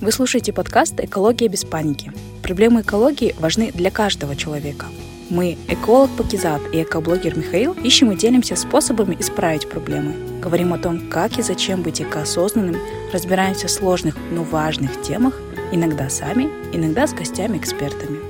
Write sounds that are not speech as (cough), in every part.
Вы слушаете подкаст «Экология без паники». Проблемы экологии важны для каждого человека. Мы, эколог Пакизат и экоблогер Михаил, ищем и делимся способами исправить проблемы. Говорим о том, как и зачем быть экоосознанным, разбираемся в сложных, но важных темах, иногда сами, иногда с гостями-экспертами.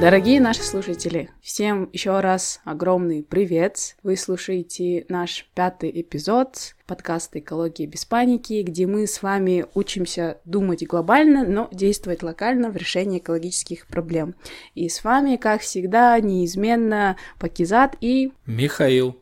Дорогие наши слушатели, всем еще раз огромный привет! Вы слушаете наш пятый эпизод подкаста «Экология без паники», где мы с вами учимся думать глобально, но действовать локально в решении экологических проблем. И с вами, как всегда, неизменно Пакизат и... Михаил.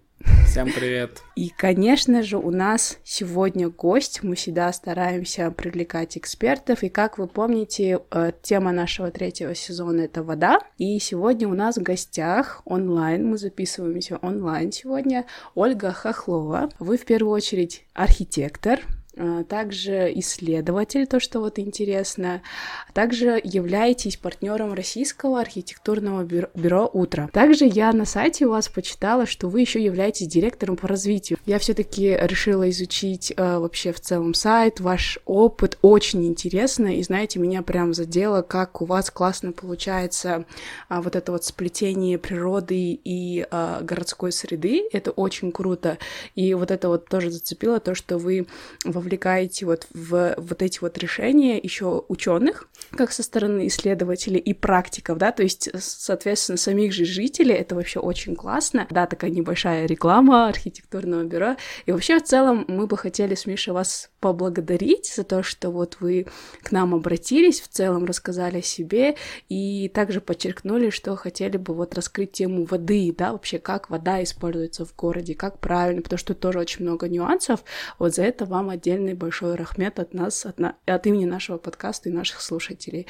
Всем привет! И, конечно же, у нас сегодня гость. Мы всегда стараемся привлекать экспертов. И, как вы помните, э, тема нашего третьего сезона — это вода. И сегодня у нас в гостях онлайн, мы записываемся онлайн сегодня, Ольга Хохлова. Вы, в первую очередь, архитектор, также исследователь, то, что вот интересно, также являетесь партнером Российского архитектурного бюро «Утро». Также я на сайте у вас почитала, что вы еще являетесь директором по развитию. Я все-таки решила изучить э, вообще в целом сайт, ваш опыт, очень интересно, и знаете, меня прям задело, как у вас классно получается э, вот это вот сплетение природы и э, городской среды, это очень круто, и вот это вот тоже зацепило то, что вы во вовлекаете вот в вот эти вот решения еще ученых, как со стороны исследователей и практиков, да, то есть, соответственно, самих же жителей, это вообще очень классно, да, такая небольшая реклама архитектурного бюро, и вообще в целом мы бы хотели с Мишей вас поблагодарить за то, что вот вы к нам обратились, в целом рассказали о себе, и также подчеркнули, что хотели бы вот раскрыть тему воды, да, вообще как вода используется в городе, как правильно, потому что тоже очень много нюансов, вот за это вам отдельный большой рахмет от нас, от, на... от имени нашего подкаста и наших слушателей.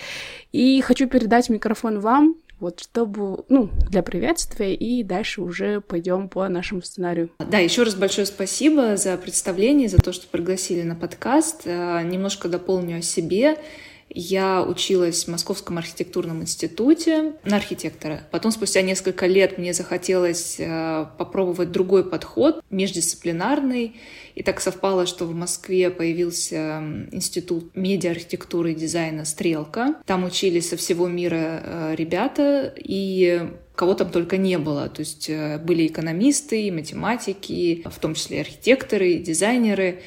И хочу передать микрофон вам, вот чтобы, ну, для приветствия, и дальше уже пойдем по нашему сценарию. Да, еще раз большое спасибо за представление, за то, что пригласили на подкаст. Э, немножко дополню о себе. Я училась в Московском архитектурном институте на архитектора. Потом, спустя несколько лет, мне захотелось э, попробовать другой подход, междисциплинарный. И так совпало, что в Москве появился институт медиа-архитектуры и дизайна «Стрелка». Там учились со всего мира э, ребята, и кого там только не было. То есть э, были экономисты, математики, в том числе архитекторы, дизайнеры.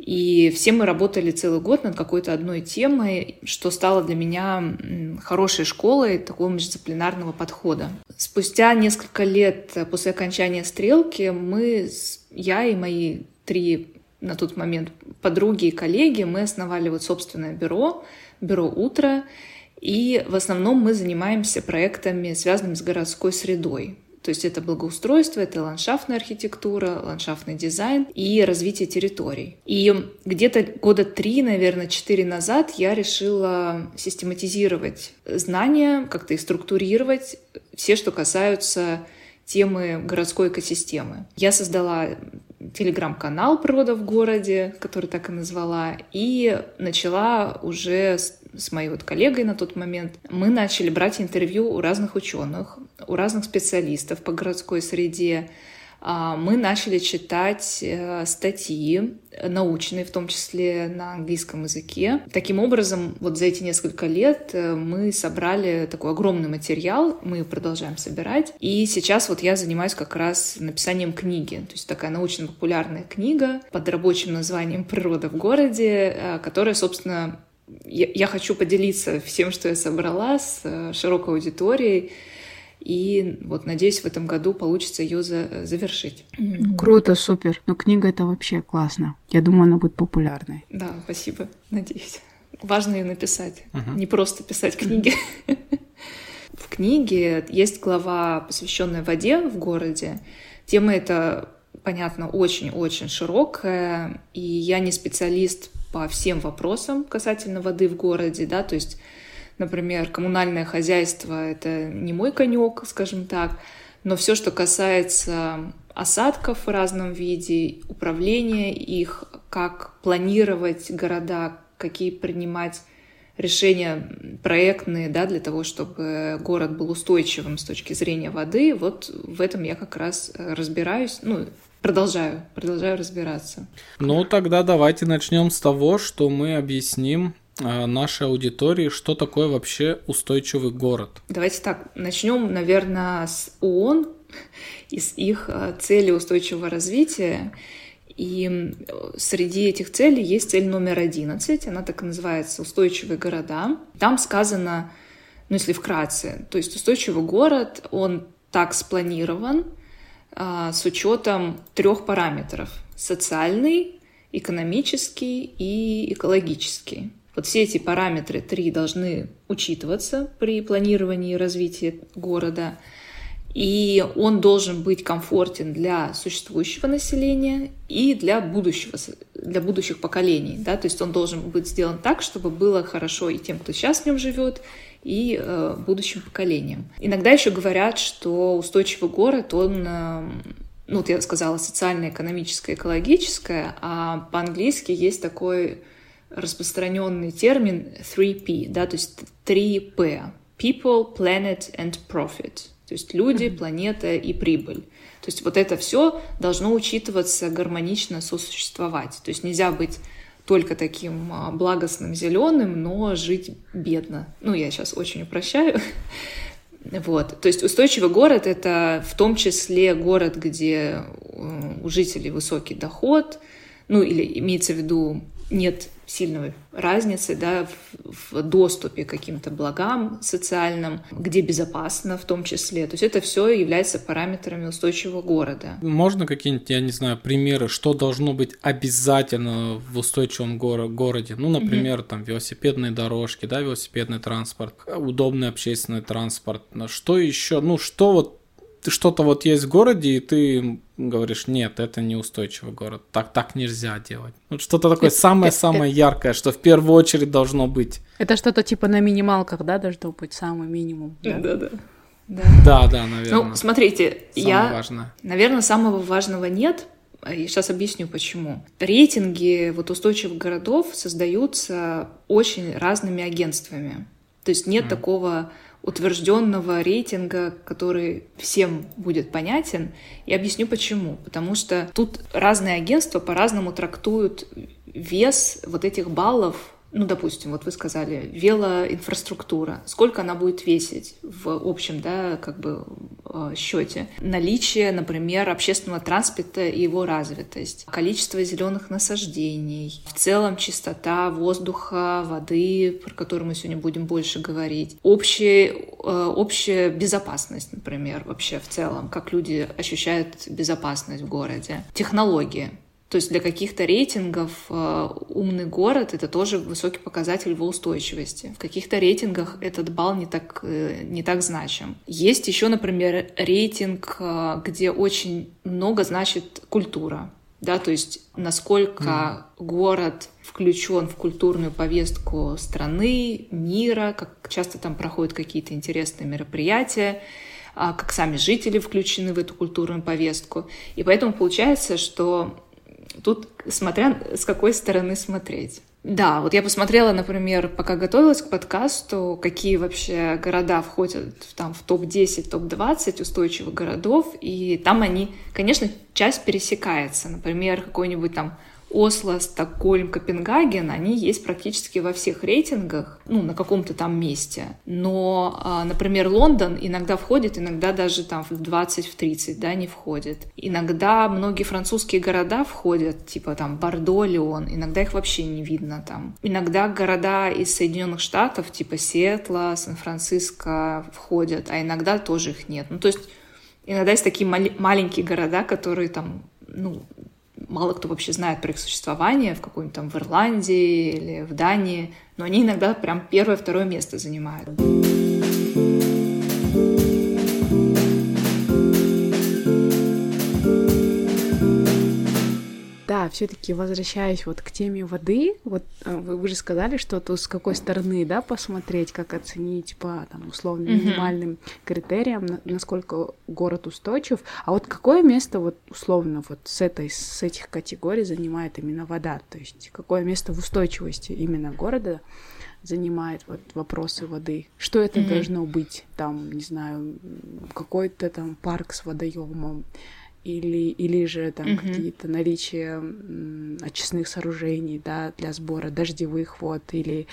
И все мы работали целый год над какой-то одной темой, что стало для меня хорошей школой такого междисциплинарного подхода. Спустя несколько лет после окончания «Стрелки» мы, я и мои три на тот момент подруги и коллеги, мы основали вот собственное бюро, бюро «Утро», и в основном мы занимаемся проектами, связанными с городской средой. То есть это благоустройство, это ландшафтная архитектура, ландшафтный дизайн и развитие территорий. И где-то года три, наверное, четыре назад я решила систематизировать знания, как-то их структурировать, все, что касаются темы городской экосистемы. Я создала телеграм-канал «Природа в городе», который так и назвала, и начала уже с, с моей вот коллегой на тот момент, мы начали брать интервью у разных ученых, у разных специалистов по городской среде, мы начали читать э, статьи научные, в том числе на английском языке. Таким образом, вот за эти несколько лет э, мы собрали такой огромный материал, мы продолжаем собирать. И сейчас вот я занимаюсь как раз написанием книги, то есть такая научно-популярная книга под рабочим названием «Природа в городе», э, которая, собственно, я, хочу поделиться всем, что я собрала с широкой аудиторией, и вот надеюсь, в этом году получится ее за завершить. Круто, супер. Ну, книга это вообще классно. Я думаю, она будет популярной. Да, спасибо. Надеюсь. Важно ее написать. Uh-huh. Не просто писать книги. В книге есть глава, посвященная воде в городе. Тема эта, понятно, очень-очень широкая, и я не специалист по всем вопросам касательно воды в городе, да, то есть Например, коммунальное хозяйство — это не мой конек, скажем так, но все, что касается осадков в разном виде, управления их, как планировать города, какие принимать решения проектные, да, для того, чтобы город был устойчивым с точки зрения воды, вот в этом я как раз разбираюсь, ну, продолжаю, продолжаю разбираться. Ну, тогда давайте начнем с того, что мы объясним нашей аудитории, что такое вообще устойчивый город. Давайте так, начнем, наверное, с ООН, из их э, целей устойчивого развития. И среди этих целей есть цель номер 11, она так и называется «Устойчивые города». Там сказано, ну если вкратце, то есть устойчивый город, он так спланирован а, с учетом трех параметров – социальный, экономический и экологический. Вот все эти параметры три должны учитываться при планировании развития города – и он должен быть комфортен для существующего населения и для будущего, для будущих поколений, да, то есть он должен быть сделан так, чтобы было хорошо и тем, кто сейчас в нем живет, и э, будущим поколениям. Иногда еще говорят, что устойчивый город, он, э, ну вот я сказала, социально-экономическое, экологическое, а по-английски есть такой распространенный термин 3P, да, то есть 3P — People, Planet and Profit — то есть люди, планета и прибыль. То есть вот это все должно учитываться гармонично сосуществовать. То есть нельзя быть только таким а, благостным зеленым, но жить бедно. Ну, я сейчас очень упрощаю. (laughs) Вот. То есть устойчивый город — это в том числе город, где э, у жителей высокий доход, ну или имеется в виду нет сильной разницы да, в, в доступе к каким-то благам социальным, где безопасно в том числе. То есть это все является параметрами устойчивого города. Можно какие-нибудь, я не знаю, примеры, что должно быть обязательно в устойчивом горо- городе? Ну, например, mm-hmm. там велосипедные дорожки, да, велосипедный транспорт, удобный общественный транспорт. Что еще? Ну, что вот что-то вот есть в городе, и ты говоришь, нет, это неустойчивый город, так, так нельзя делать. Вот что-то такое самое-самое яркое, что в первую очередь должно быть. Это что-то типа на минималках, да, должно быть самый минимум. Да-да. Да, да, да наверное. Ну, смотрите, Самое я, важное. наверное, самого важного нет. Я сейчас объясню почему. Рейтинги вот устойчивых городов создаются очень разными агентствами. То есть нет mm. такого утвержденного рейтинга, который всем будет понятен. И объясню почему. Потому что тут разные агентства по-разному трактуют вес вот этих баллов ну, допустим, вот вы сказали, велоинфраструктура, сколько она будет весить в общем, да, как бы э, счете. Наличие, например, общественного транспорта и его развитость, количество зеленых насаждений, в целом чистота воздуха, воды, про которую мы сегодня будем больше говорить, общая, э, общая безопасность, например, вообще в целом, как люди ощущают безопасность в городе, технологии, то есть для каких-то рейтингов э, умный город это тоже высокий показатель его устойчивости. В каких-то рейтингах этот балл не так, э, не так значим. Есть еще, например, рейтинг, э, где очень много значит культура. Да, то есть насколько mm. город включен в культурную повестку страны, мира, как часто там проходят какие-то интересные мероприятия, а, как сами жители включены в эту культурную повестку. И поэтому получается, что Тут смотря с какой стороны смотреть. Да, вот я посмотрела, например, пока готовилась к подкасту, какие вообще города входят там, в топ-10, топ-20 устойчивых городов, и там они, конечно, часть пересекается. Например, какой-нибудь там Осло, Стокгольм, Копенгаген, они есть практически во всех рейтингах, ну, на каком-то там месте. Но, а, например, Лондон иногда входит, иногда даже там в 20, в 30, да, не входит. Иногда многие французские города входят, типа там Бордо, Леон, иногда их вообще не видно там. Иногда города из Соединенных Штатов, типа Сиэтла, Сан-Франциско входят, а иногда тоже их нет. Ну, то есть иногда есть такие мал- маленькие города, которые там, ну, мало кто вообще знает про их существование в какой-нибудь там в Ирландии или в Дании, но они иногда прям первое-второе место занимают. Да, все-таки возвращаясь вот к теме воды, вот э, вы, вы же сказали, что тут с какой стороны, да, посмотреть, как оценить по там условно минимальным mm-hmm. критериям, насколько город устойчив, а вот какое место вот условно вот с этой с этих категорий занимает именно вода, то есть какое место в устойчивости именно города занимает вот вопросы воды. Что это mm-hmm. должно быть? Там, не знаю, какой-то там парк с водоемом или, или же там mm-hmm. какие-то наличия очистных сооружений да, для сбора дождевых вод или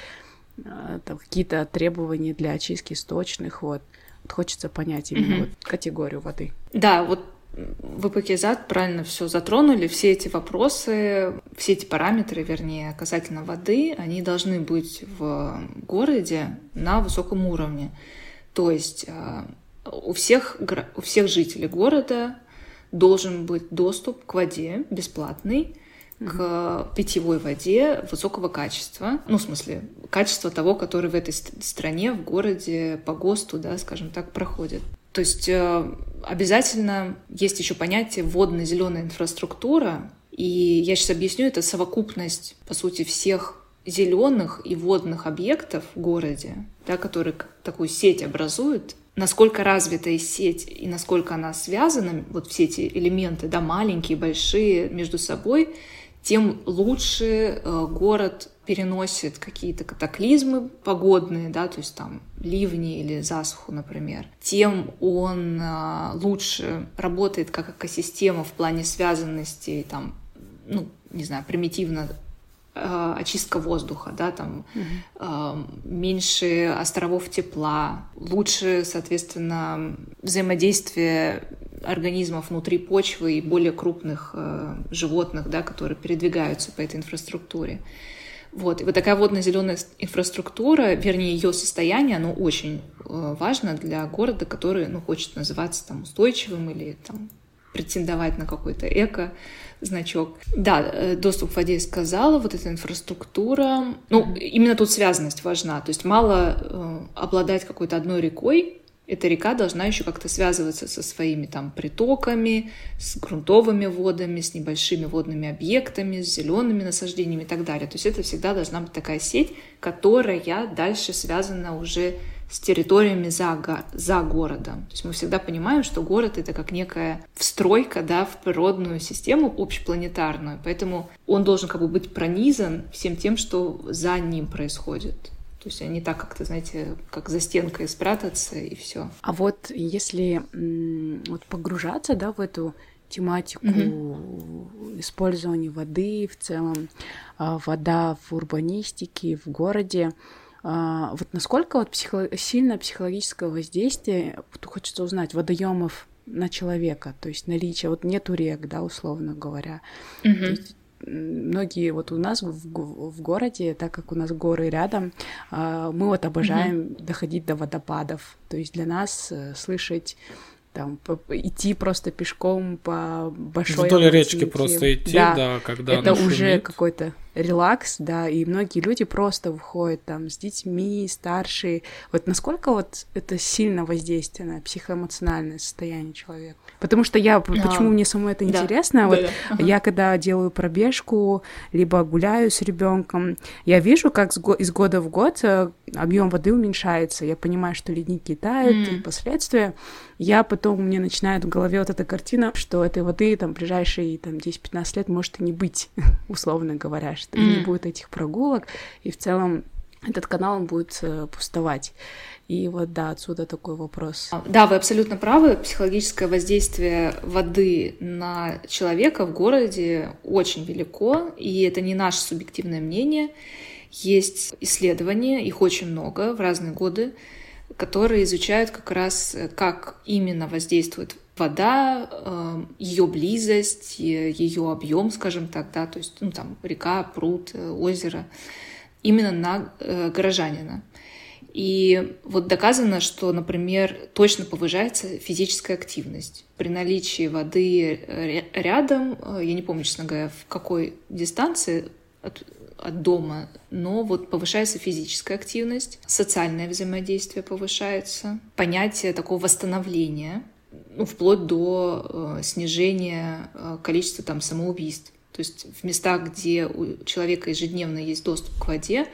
э, там, какие-то требования для очистки сточных вод. Вот хочется понять именно mm-hmm. вот категорию воды. Да, вот вы Пакизат правильно все затронули. Все эти вопросы, все эти параметры, вернее, касательно воды, они должны быть в городе на высоком уровне. То есть э, у всех, у всех жителей города должен быть доступ к воде бесплатный, к питьевой воде высокого качества, ну, в смысле, качество того, который в этой стране, в городе, по ГОСТу, да, скажем так, проходит. То есть э, обязательно есть еще понятие водно-зеленая инфраструктура, и я сейчас объясню, это совокупность, по сути, всех зеленых и водных объектов в городе, да, которые такую сеть образуют, насколько развитая сеть и насколько она связана, вот все эти элементы, да, маленькие, большие между собой, тем лучше э, город переносит какие-то катаклизмы погодные, да, то есть там ливни или засуху, например, тем он э, лучше работает как экосистема в плане связанности, там, ну, не знаю, примитивно э, очистка воздуха, да, там э, меньше островов тепла, лучше, соответственно, взаимодействие организмов внутри почвы и более крупных э, животных, да, которые передвигаются по этой инфраструктуре. Вот. И вот такая водно-зеленая инфраструктура, вернее, ее состояние, оно очень э, важно для города, который ну, хочет называться там, устойчивым или там, претендовать на какой-то эко значок. Да, э, доступ к воде сказала, вот эта инфраструктура. Ну, именно тут связанность важна. То есть мало э, обладать какой-то одной рекой, эта река должна еще как-то связываться со своими там притоками, с грунтовыми водами, с небольшими водными объектами, с зелеными насаждениями и так далее. То есть это всегда должна быть такая сеть, которая дальше связана уже с территориями за, за городом. То есть мы всегда понимаем, что город — это как некая встройка да, в природную систему общепланетарную, поэтому он должен как бы быть пронизан всем тем, что за ним происходит. То есть они так как-то, знаете, как за стенкой спрятаться и все. А вот если вот погружаться, да, в эту тематику mm-hmm. использования воды в целом, а, вода в урбанистике, в городе, вот насколько вот психо... сильно психологическое воздействие, вот хочется узнать, водоемов на человека, то есть наличие, вот нету рек, да, условно говоря. Mm-hmm. Есть многие вот у нас в, в городе, так как у нас горы рядом, а, мы вот обожаем mm-hmm. доходить до водопадов. То есть для нас э, слышать там идти просто пешком по большой вдоль речки просто идти, да, да когда это уже какой-то релакс, да, и многие люди просто выходят там с детьми, старшие. Вот насколько вот это сильно воздействие на психоэмоциональное состояние человека? Потому что я, а, почему мне самой это да. интересно, вот да, да. я когда делаю пробежку, либо гуляю с ребенком, я вижу, как из года в год э, объем воды уменьшается. Я понимаю, что ледники тают mm. и последствия. Я потом, мне начинает в голове вот эта картина, что этой воды там ближайшие там 10-15 лет может и не быть, (laughs) условно говоря, что mm. не будет этих прогулок, и в целом этот канал будет э, пустовать. И вот да, отсюда такой вопрос. А, да, вы абсолютно правы. Психологическое воздействие воды на человека в городе очень велико, и это не наше субъективное мнение. Есть исследования, их очень много в разные годы, которые изучают как раз, как именно воздействует вода, э, ее близость, ее объем, скажем так, да, то есть ну, там река, пруд, э, озеро, именно на э, горожанина. И вот доказано, что, например, точно повышается физическая активность. При наличии воды рядом, я не помню, честно говоря, в какой дистанции от, от дома, но вот повышается физическая активность, социальное взаимодействие повышается, понятие такого восстановления, ну, вплоть до э, снижения э, количества там самоубийств. То есть в местах, где у человека ежедневно есть доступ к воде,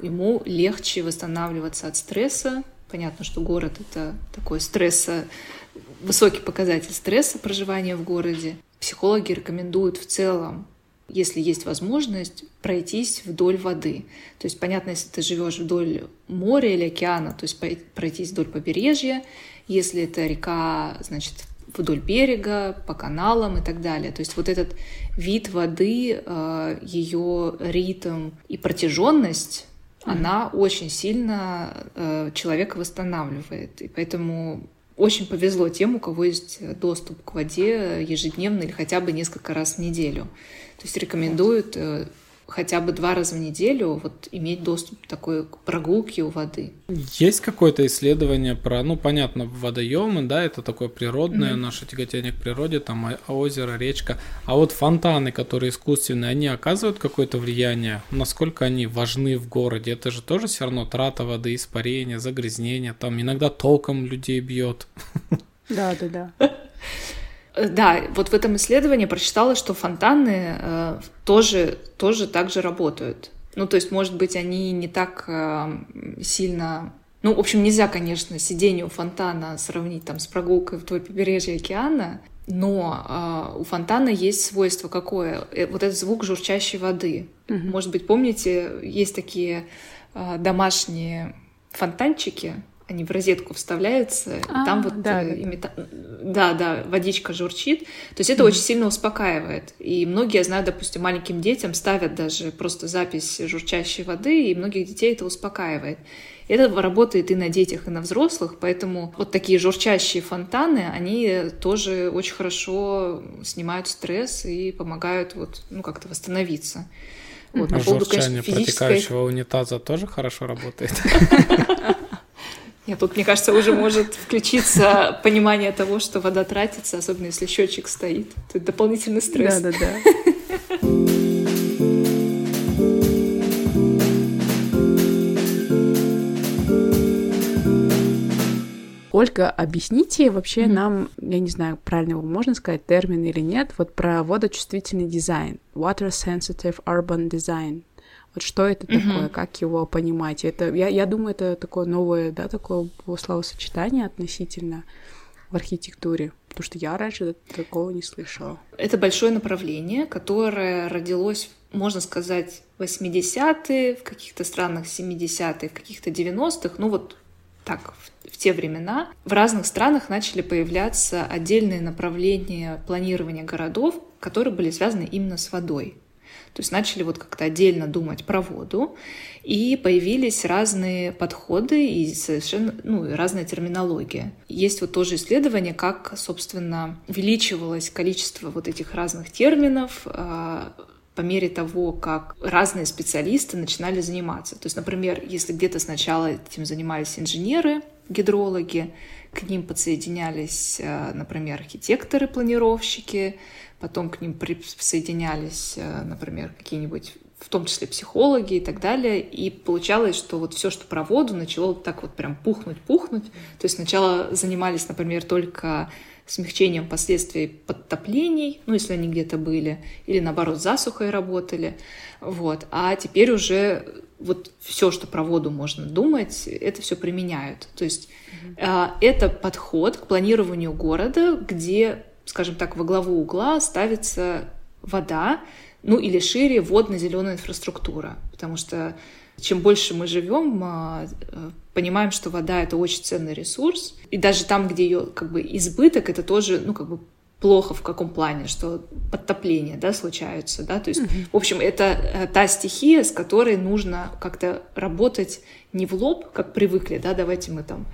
ему легче восстанавливаться от стресса. Понятно, что город — это такой стресса, высокий показатель стресса проживания в городе. Психологи рекомендуют в целом если есть возможность, пройтись вдоль воды. То есть, понятно, если ты живешь вдоль моря или океана, то есть пройтись вдоль побережья. Если это река, значит, вдоль берега, по каналам и так далее. То есть вот этот вид воды, э, ее ритм и протяженность, mm-hmm. она очень сильно э, человека восстанавливает. И поэтому очень повезло тем, у кого есть доступ к воде ежедневно или хотя бы несколько раз в неделю. То есть рекомендуют э, хотя бы два раза в неделю вот иметь доступ такой к прогулке у воды. Есть какое-то исследование про, ну, понятно, водоемы, да, это такое природное mm-hmm. наше тяготение к природе, там озеро, речка, а вот фонтаны, которые искусственные, они оказывают какое-то влияние? Насколько они важны в городе? Это же тоже все равно трата воды, испарение, загрязнение, там иногда током людей бьет. Да, да, да. (laughs) Э, да, вот в этом исследовании прочитала, что фонтаны э, тоже, тоже так же работают. Ну, то есть, может быть, они не так э, сильно... Ну, в общем, нельзя, конечно, сидение у фонтана сравнить там с прогулкой вдоль побережья океана, но э, у фонтана есть свойство какое? Э, вот этот звук журчащей воды. Угу. Может быть, помните, есть такие э, домашние фонтанчики, они в розетку вставляются, а, там вот да, э, имита... да, да, водичка журчит. То есть это mm очень сильно успокаивает. И многие, я знаю, допустим, маленьким детям ставят даже просто запись журчащей воды, и многих детей это успокаивает. Это работает и на детях, и на взрослых, поэтому вот такие журчащие фонтаны, они тоже очень хорошо снимают стресс и помогают вот, ну, как-то восстановиться. Вот, а по поводу, конечно, физической... протекающего унитаза тоже хорошо работает? (laughs) Нет, тут, мне кажется, уже может включиться понимание того, что вода тратится, особенно если счетчик стоит. Тут дополнительный стресс. Да, да, да. Ольга, объясните вообще mm-hmm. нам, я не знаю, правильно его можно сказать, термин или нет, вот про водочувствительный дизайн. Water Sensitive Urban Design. Вот что это mm-hmm. такое, как его понимать? Это, я, я думаю, это такое новое, да, такое словосочетание относительно в архитектуре, потому что я раньше такого не слышала. Это большое направление, которое родилось, можно сказать, в 80-е, в каких-то странах 70-е, в каких-то 90-х, ну вот так, в, в те времена. В разных странах начали появляться отдельные направления планирования городов, которые были связаны именно с водой. То есть начали вот как-то отдельно думать про воду, и появились разные подходы и совершенно ну, разная терминология. Есть вот тоже исследование, как, собственно, увеличивалось количество вот этих разных терминов а, по мере того, как разные специалисты начинали заниматься. То есть, например, если где-то сначала этим занимались инженеры, гидрологи, к ним подсоединялись, а, например, архитекторы, планировщики, потом к ним присоединялись, э, например, какие-нибудь в том числе психологи и так далее, и получалось, что вот все, что про воду, начало так вот прям пухнуть-пухнуть. То есть сначала занимались, например, только смягчением последствий подтоплений, ну, если они где-то были, или наоборот, засухой работали, вот. А теперь уже вот все, что про воду можно думать, это все применяют. То есть mm-hmm. это подход к планированию города, где скажем так, во главу угла ставится вода, ну или шире водно-зеленая инфраструктура, потому что чем больше мы живем, а, э, понимаем, что вода это очень ценный ресурс, и даже там, где ее как бы избыток, это тоже, ну как бы плохо в каком плане, что подтопления, да, случаются, да, то есть, mm-hmm. в общем, это э, та стихия, с которой нужно как-то работать не в лоб, как привыкли, да, давайте мы там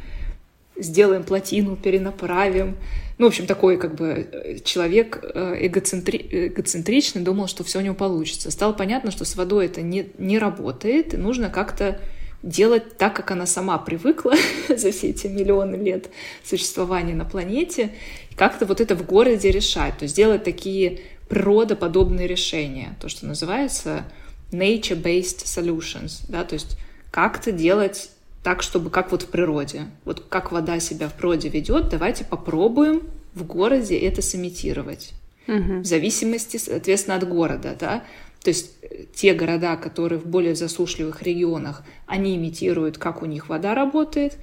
сделаем плотину, перенаправим. Ну, в общем, такой как бы человек э, эгоцентри... эгоцентричный, думал, что все у него получится. Стало понятно, что с водой это не, не работает, и нужно как-то делать так, как она сама привыкла (laughs) за все эти миллионы лет существования на планете, как-то вот это в городе решать, то есть делать такие природоподобные решения, то, что называется nature-based solutions, да, то есть как-то делать так, чтобы как вот в природе. Вот как вода себя в природе ведет, давайте попробуем в городе это сымитировать. Угу. В зависимости, соответственно, от города, да. То есть э, те города, которые в более засушливых регионах, они имитируют, как у них вода работает.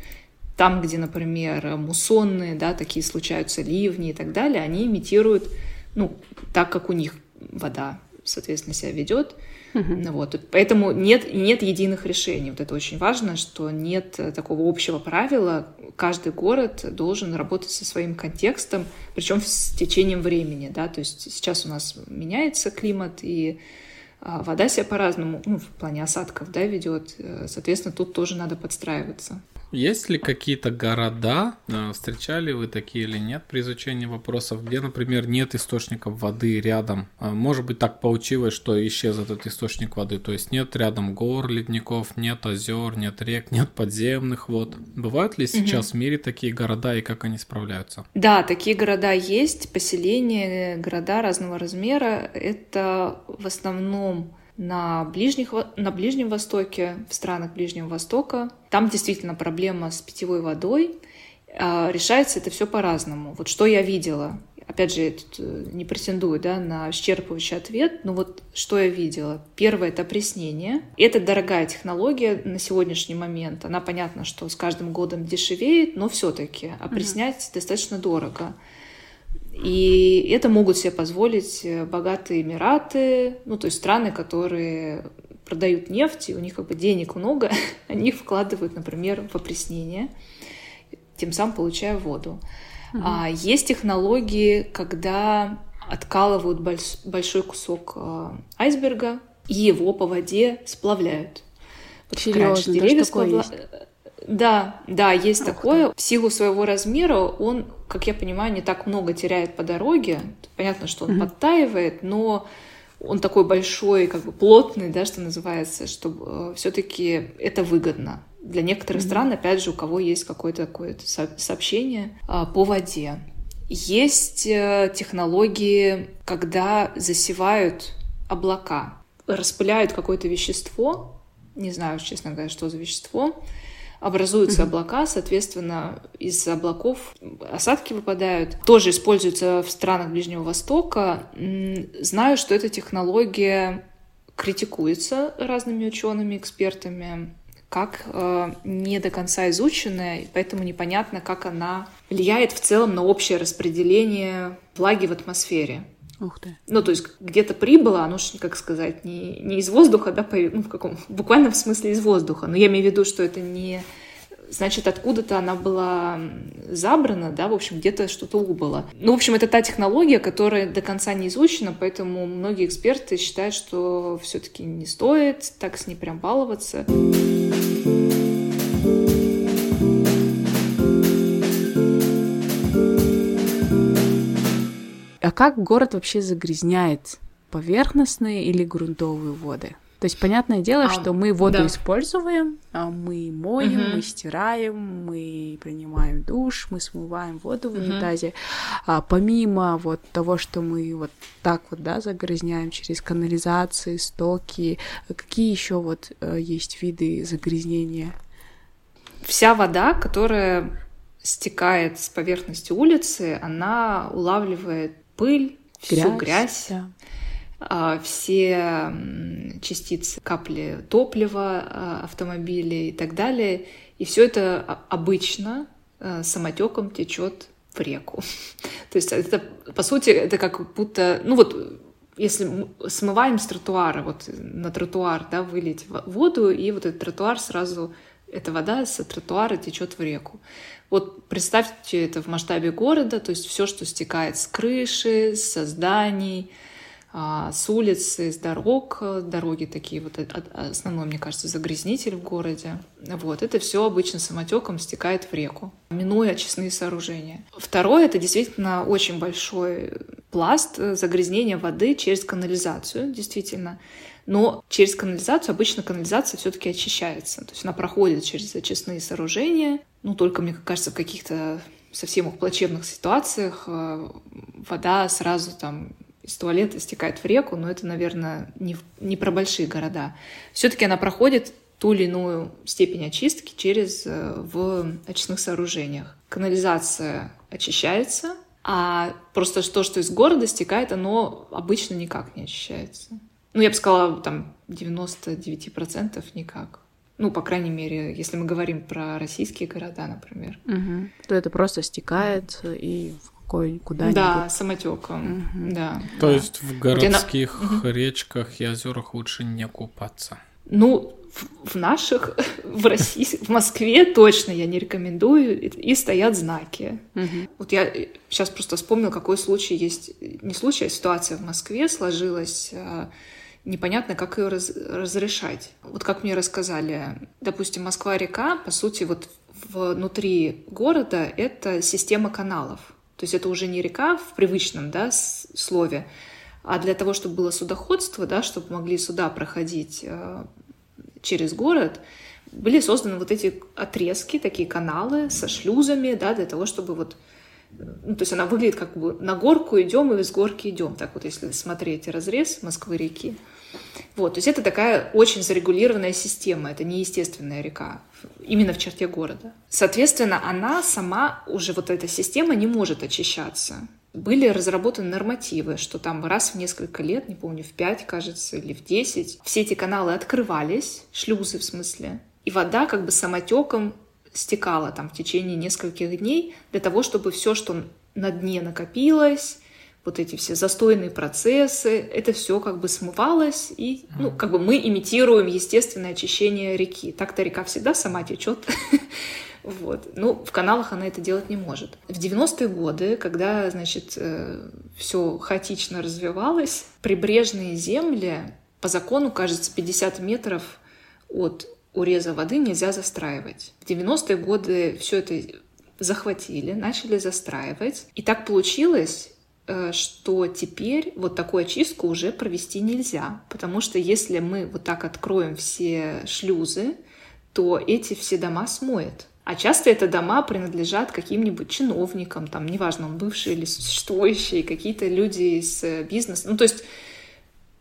Там, где, например, муссонные, да, такие случаются ливни и так далее, они имитируют, ну, так, как у них вода соответственно, себя ведет. Uh-huh. Вот. Поэтому нет, нет единых решений. Вот это очень важно, что нет такого общего правила. Каждый город должен работать со своим контекстом, причем с течением времени. Да? То есть сейчас у нас меняется климат, и а, вода себя по-разному, ну, в плане осадков, да, ведет. Э, соответственно, тут тоже надо подстраиваться. Есть ли какие-то города, э, встречали вы такие или нет при изучении вопросов, где, например, нет источников воды рядом? А, может быть, так получилось, что исчез этот источник воды, то есть нет рядом гор, ледников, нет озер, нет рек, (laughs) нет подземных вод. Бывают ли сейчас угу. в мире такие города и как они справляются? Да, такие города есть, поселения, города разного размера. Это в основном на, ближних, на Ближнем Востоке, в странах Ближнего Востока. Там действительно проблема с питьевой водой. А, решается это все по-разному. Вот что я видела, опять же, я тут э, не претендую да, на исчерпывающий ответ, но вот что я видела. Первое — это опреснение. Это дорогая технология на сегодняшний момент. Она, понятно, что с каждым годом дешевеет, но все таки опреснять mm-hmm. достаточно дорого. И это могут себе позволить э, богатые Эмираты, ну, то есть страны, которые продают нефть, и у них как бы денег много, (laughs) они вкладывают, например, в опреснение, тем самым получая воду. Угу. А есть технологии, когда откалывают больш, большой кусок э, айсберга и его по воде сплавляют. Вот Серьезно, деревья сплавля... есть? Да, да, есть Ух такое. Ты. В силу своего размера он, как я понимаю, не так много теряет по дороге. Понятно, что он mm-hmm. подтаивает, но он такой большой, как бы плотный, да, что называется, чтобы э, все-таки это выгодно. Для некоторых mm-hmm. стран, опять же, у кого есть какое-то такое сообщение э, по воде. Есть э, технологии, когда засевают облака, распыляют какое-то вещество, не знаю, честно говоря, что за вещество, образуются облака, соответственно, из облаков осадки выпадают. Тоже используются в странах Ближнего Востока. Знаю, что эта технология критикуется разными учеными, экспертами, как э, не до конца изученная, поэтому непонятно, как она влияет в целом на общее распределение влаги в атмосфере. Ух ты. Ну, то есть где-то прибыло, оно же, как сказать, не, не из воздуха, да, ну, в каком, в буквальном смысле из воздуха. Но я имею в виду, что это не значит, откуда-то она была забрана, да, в общем, где-то что-то убыло. Ну, в общем, это та технология, которая до конца не изучена, поэтому многие эксперты считают, что все-таки не стоит так с ней прям баловаться. А как город вообще загрязняет поверхностные или грунтовые воды? То есть, понятное дело, а, что мы воду да. используем, а мы моем, угу. мы стираем, мы принимаем душ, мы смываем воду в унитазе. Угу. А помимо вот того, что мы вот так вот, да, загрязняем через канализации, стоки, какие еще вот э, есть виды загрязнения? Вся вода, которая стекает с поверхности улицы, она улавливает пыль, грязь, всю грязь, да. А, все частицы, капли топлива а, автомобилей и так далее. И все это обычно а, самотеком течет в реку. (laughs) То есть это, по сути, это как будто, ну вот, если смываем с тротуара, вот на тротуар, да, вылить воду, и вот этот тротуар сразу, эта вода с тротуара течет в реку. Вот представьте это в масштабе города, то есть все, что стекает с крыши, со зданий, а, с улицы, с дорог. Дороги такие вот основной, мне кажется, загрязнитель в городе. Вот, это все обычно самотеком стекает в реку, минуя очистные сооружения. Второе, это действительно очень большой пласт загрязнения воды через канализацию, действительно. Но через канализацию обычно канализация все-таки очищается. То есть она проходит через очистные сооружения. Ну, только, мне кажется, в каких-то совсем плачевных ситуациях э, вода сразу там из туалета стекает в реку, но это, наверное, не, не про большие города. Все-таки она проходит ту или иную степень очистки через э, в очистных сооружениях. Канализация очищается, а просто то, что из города стекает, оно обычно никак не очищается. Ну, я бы сказала, там 99% никак. Ну, по крайней мере, если мы говорим про российские города, например. Угу. То это просто стекает и какой куда-нибудь. Да, самотеком. Угу. Да. То да. есть в городских я... речках и озерах лучше не купаться. Ну, в наших, (laughs) в России, в Москве точно я не рекомендую, и стоят знаки. Угу. Вот я сейчас просто вспомнил, какой случай есть, не случай, а ситуация в Москве сложилась, а, непонятно, как ее раз, разрешать. Вот как мне рассказали, допустим, Москва-река, по сути, вот внутри города это система каналов. То есть это уже не река в привычном да, слове, а для того, чтобы было судоходство, да, чтобы могли суда проходить а, через город, были созданы вот эти отрезки, такие каналы со шлюзами, да, для того, чтобы вот ну, то есть она выглядит как бы на горку идем или с горки идем, так вот если смотреть разрез Москвы-реки. Вот, то есть это такая очень зарегулированная система, это не естественная река, именно в черте города. Соответственно, она сама, уже вот эта система не может очищаться были разработаны нормативы, что там раз в несколько лет, не помню, в 5, кажется, или в 10, все эти каналы открывались, шлюзы в смысле, и вода как бы самотеком стекала там в течение нескольких дней для того, чтобы все, что на дне накопилось, вот эти все застойные процессы, это все как бы смывалось, и, ну, как бы мы имитируем естественное очищение реки. Так-то река всегда сама течет, (laughs) Вот. Ну, в каналах она это делать не может. В 90-е годы, когда, значит, э, все хаотично развивалось, прибрежные земли, по закону, кажется, 50 метров от уреза воды нельзя застраивать. В 90-е годы все это захватили, начали застраивать. И так получилось, что теперь вот такую очистку уже провести нельзя. Потому что если мы вот так откроем все шлюзы, то эти все дома смоет. А часто это дома принадлежат каким-нибудь чиновникам, там, неважно, он бывший или существующий, какие-то люди из э, бизнеса. Ну, то есть,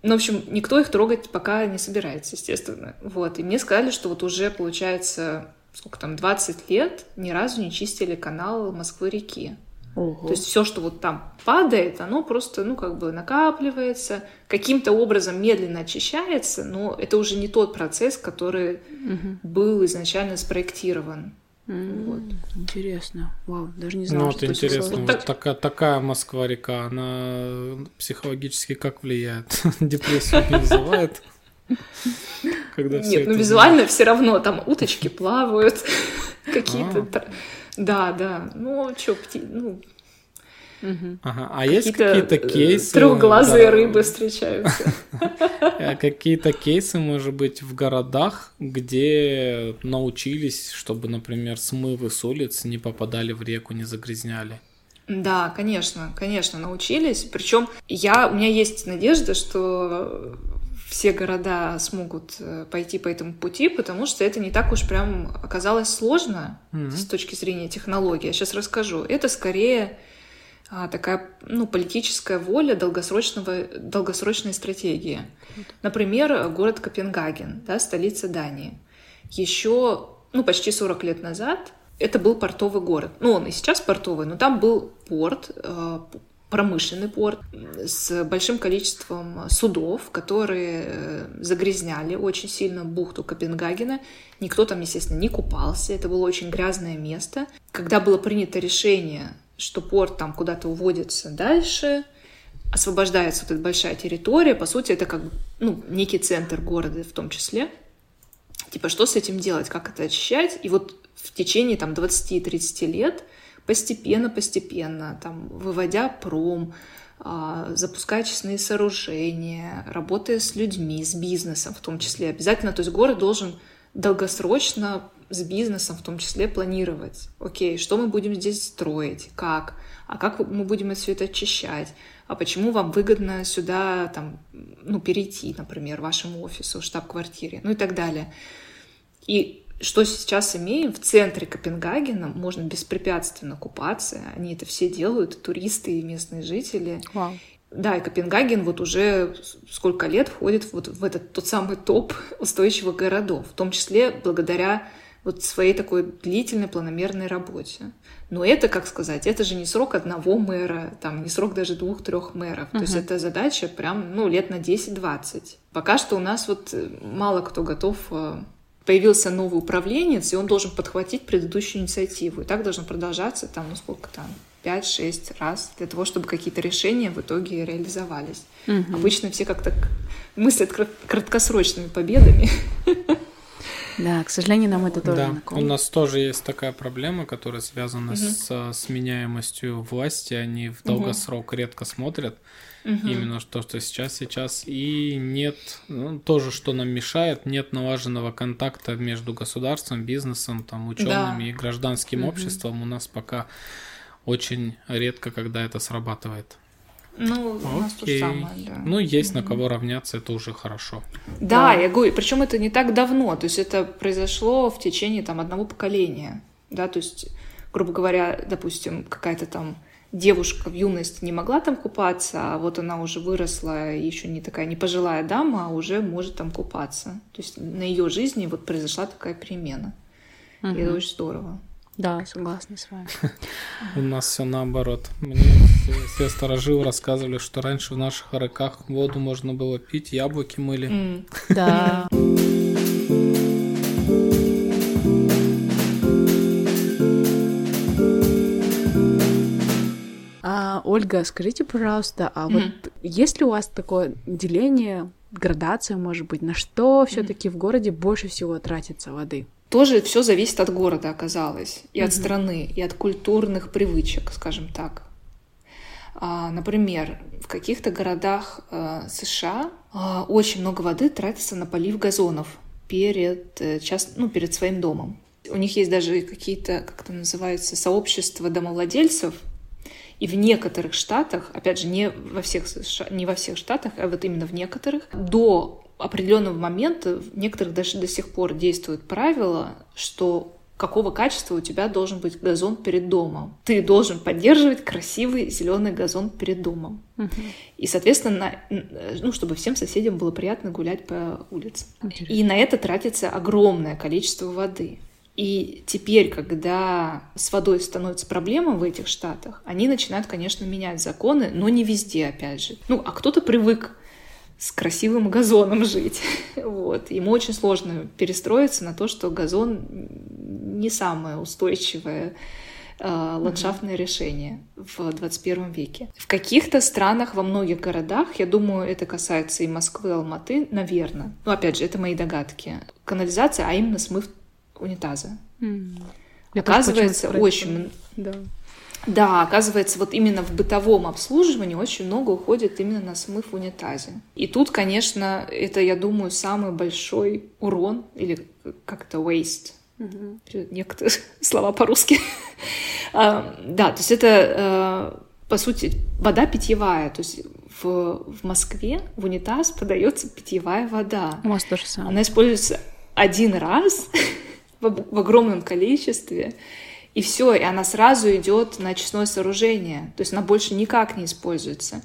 ну, в общем, никто их трогать пока не собирается, естественно. Вот. И мне сказали, что вот уже, получается, сколько там, 20 лет ни разу не чистили канал Москвы-реки. Ого. То есть все, что вот там падает, оно просто, ну, как бы накапливается, каким-то образом медленно очищается, но это уже не тот процесс, который угу. был изначально спроектирован. Mm, вот. Интересно. Вау, даже не знала, ну, что интересно. Вот так... такая, такая Москва-река, она психологически как влияет? (laughs) Депрессию не вызывает? Когда Нет, ну визуально все равно там уточки плавают, (laughs) какие-то... Да, да. Ну, что, ну, Угу. Ага. А есть какие-то кейсы? Трехглазые да. рыбы встречаются. Э, какие-то кейсы, может быть, в городах, где научились, чтобы, например, смывы с улиц не попадали в реку, не загрязняли. Да, конечно, конечно, научились. Причем я, у меня есть надежда, что все города смогут э, пойти по этому пути, потому что это не так уж прям оказалось сложно mm-hmm. с точки зрения технологии. Я сейчас расскажу. Это скорее а, такая ну, политическая воля долгосрочного, долгосрочной стратегии. Например, город Копенгаген, да, столица Дании. Еще ну, почти 40 лет назад это был портовый город. Ну, он и сейчас портовый, но там был порт, э, промышленный порт с большим количеством судов, которые э, загрязняли очень сильно бухту Копенгагена. Никто там, естественно, не купался. Это было очень грязное место. Когда было принято решение что порт там куда-то уводится дальше, освобождается вот эта большая территория, по сути, это как ну, некий центр города в том числе. Типа, что с этим делать, как это очищать? И вот в течение там 20-30 лет постепенно-постепенно, там, выводя пром, а, запуская очистные сооружения, работая с людьми, с бизнесом в том числе. Обязательно, то есть город должен долгосрочно с бизнесом в том числе планировать. Окей, что мы будем здесь строить, как, а как мы будем все это очищать, а почему вам выгодно сюда там, ну, перейти, например, вашему офису, штаб-квартире, ну и так далее. И что сейчас имеем, в центре Копенгагена можно беспрепятственно купаться, они это все делают, туристы и местные жители. Wow. Да, и Копенгаген вот уже сколько лет входит вот в этот тот самый топ устойчивых городов, в том числе благодаря вот своей такой длительной планомерной работе. Но это, как сказать, это же не срок одного мэра, там не срок даже двух-трех мэров. Uh-huh. То есть это задача прям, ну, лет на 10-20. Пока что у нас вот мало кто готов э, появился новый управленец, и он должен подхватить предыдущую инициативу. И так должно продолжаться там, ну сколько там, 5-6 раз для того, чтобы какие-то решения в итоге реализовались. Мгм. Обычно все как-то мыслят кра- краткосрочными победами. Да, к сожалению, нам это тоже Да, знакомо. у нас тоже есть такая проблема, которая связана с э, сменяемостью власти. Они в долгосрок редко смотрят. Именно то, что сейчас, сейчас. И нет, ну, тоже, что нам мешает, нет налаженного контакта между государством, бизнесом, там, учеными и гражданским обществом. У нас пока очень редко, когда это срабатывает. Ну, у нас то же Окей. самое, да. Ну, есть на кого равняться, это уже хорошо. Да, я говорю, причем это не так давно, то есть это произошло в течение там одного поколения, да, то есть, грубо говоря, допустим, какая-то там девушка в юности не могла там купаться, а вот она уже выросла, еще не такая не пожилая дама, а уже может там купаться. То есть на ее жизни вот произошла такая перемена. И это очень здорово. Да, согласна с вами. У нас все наоборот. Мне все, старожилы рассказывали, что раньше в наших реках воду можно было пить, яблоки мыли. (laughs) Да. А, Ольга, скажите, пожалуйста, а вот есть ли у вас такое деление, градация, может быть, на что все-таки в городе больше всего тратится воды? Тоже все зависит от города, оказалось, и от страны, и от культурных привычек, скажем так. А, Например, в каких-то городах э, США а, очень много воды тратится на полив газонов перед, э, ну, перед своим домом. У них есть даже какие-то, как это называется, сообщества домовладельцев, и в некоторых штатах, опять же, не во всех, США не во всех штатах, а вот именно в некоторых, до определенного момента, в некоторых даже до сих пор действует правило, что какого качества у тебя должен быть газон перед домом. Ты должен поддерживать красивый зеленый газон перед домом. И, соответственно, на- ну, чтобы всем соседям было приятно гулять по улице. Интересно. И на это тратится огромное количество воды. И теперь, когда с водой становится проблема в этих штатах, они начинают, конечно, менять законы, но не везде, опять же. Ну, а кто-то привык с красивым газоном жить. (laughs) Вот. Ему очень сложно перестроиться на то, что газон не самое устойчивое э, ландшафтное решение в 21 веке. В каких-то странах, во многих городах, я думаю, это касается и Москвы, и Алматы, наверное. Ну, опять же, это мои догадки. Канализация, а именно смыв унитаза. Тоже Оказывается, очень Да. да, оказывается, вот именно в бытовом обслуживании очень много уходит именно на смыв в унитазе. И тут, конечно, это, я думаю, самый большой урон, или как-то waste. Некоторые (laughs) слова по-русски. А, Да, то есть это, э, по сути, вода питьевая. То есть в, в Москве в унитаз подается питьевая вода. У вас то же самое. Она используется один раз (laughs) в, в огромном количестве, и все, и она сразу идет на очистное сооружение. То есть она больше никак не используется.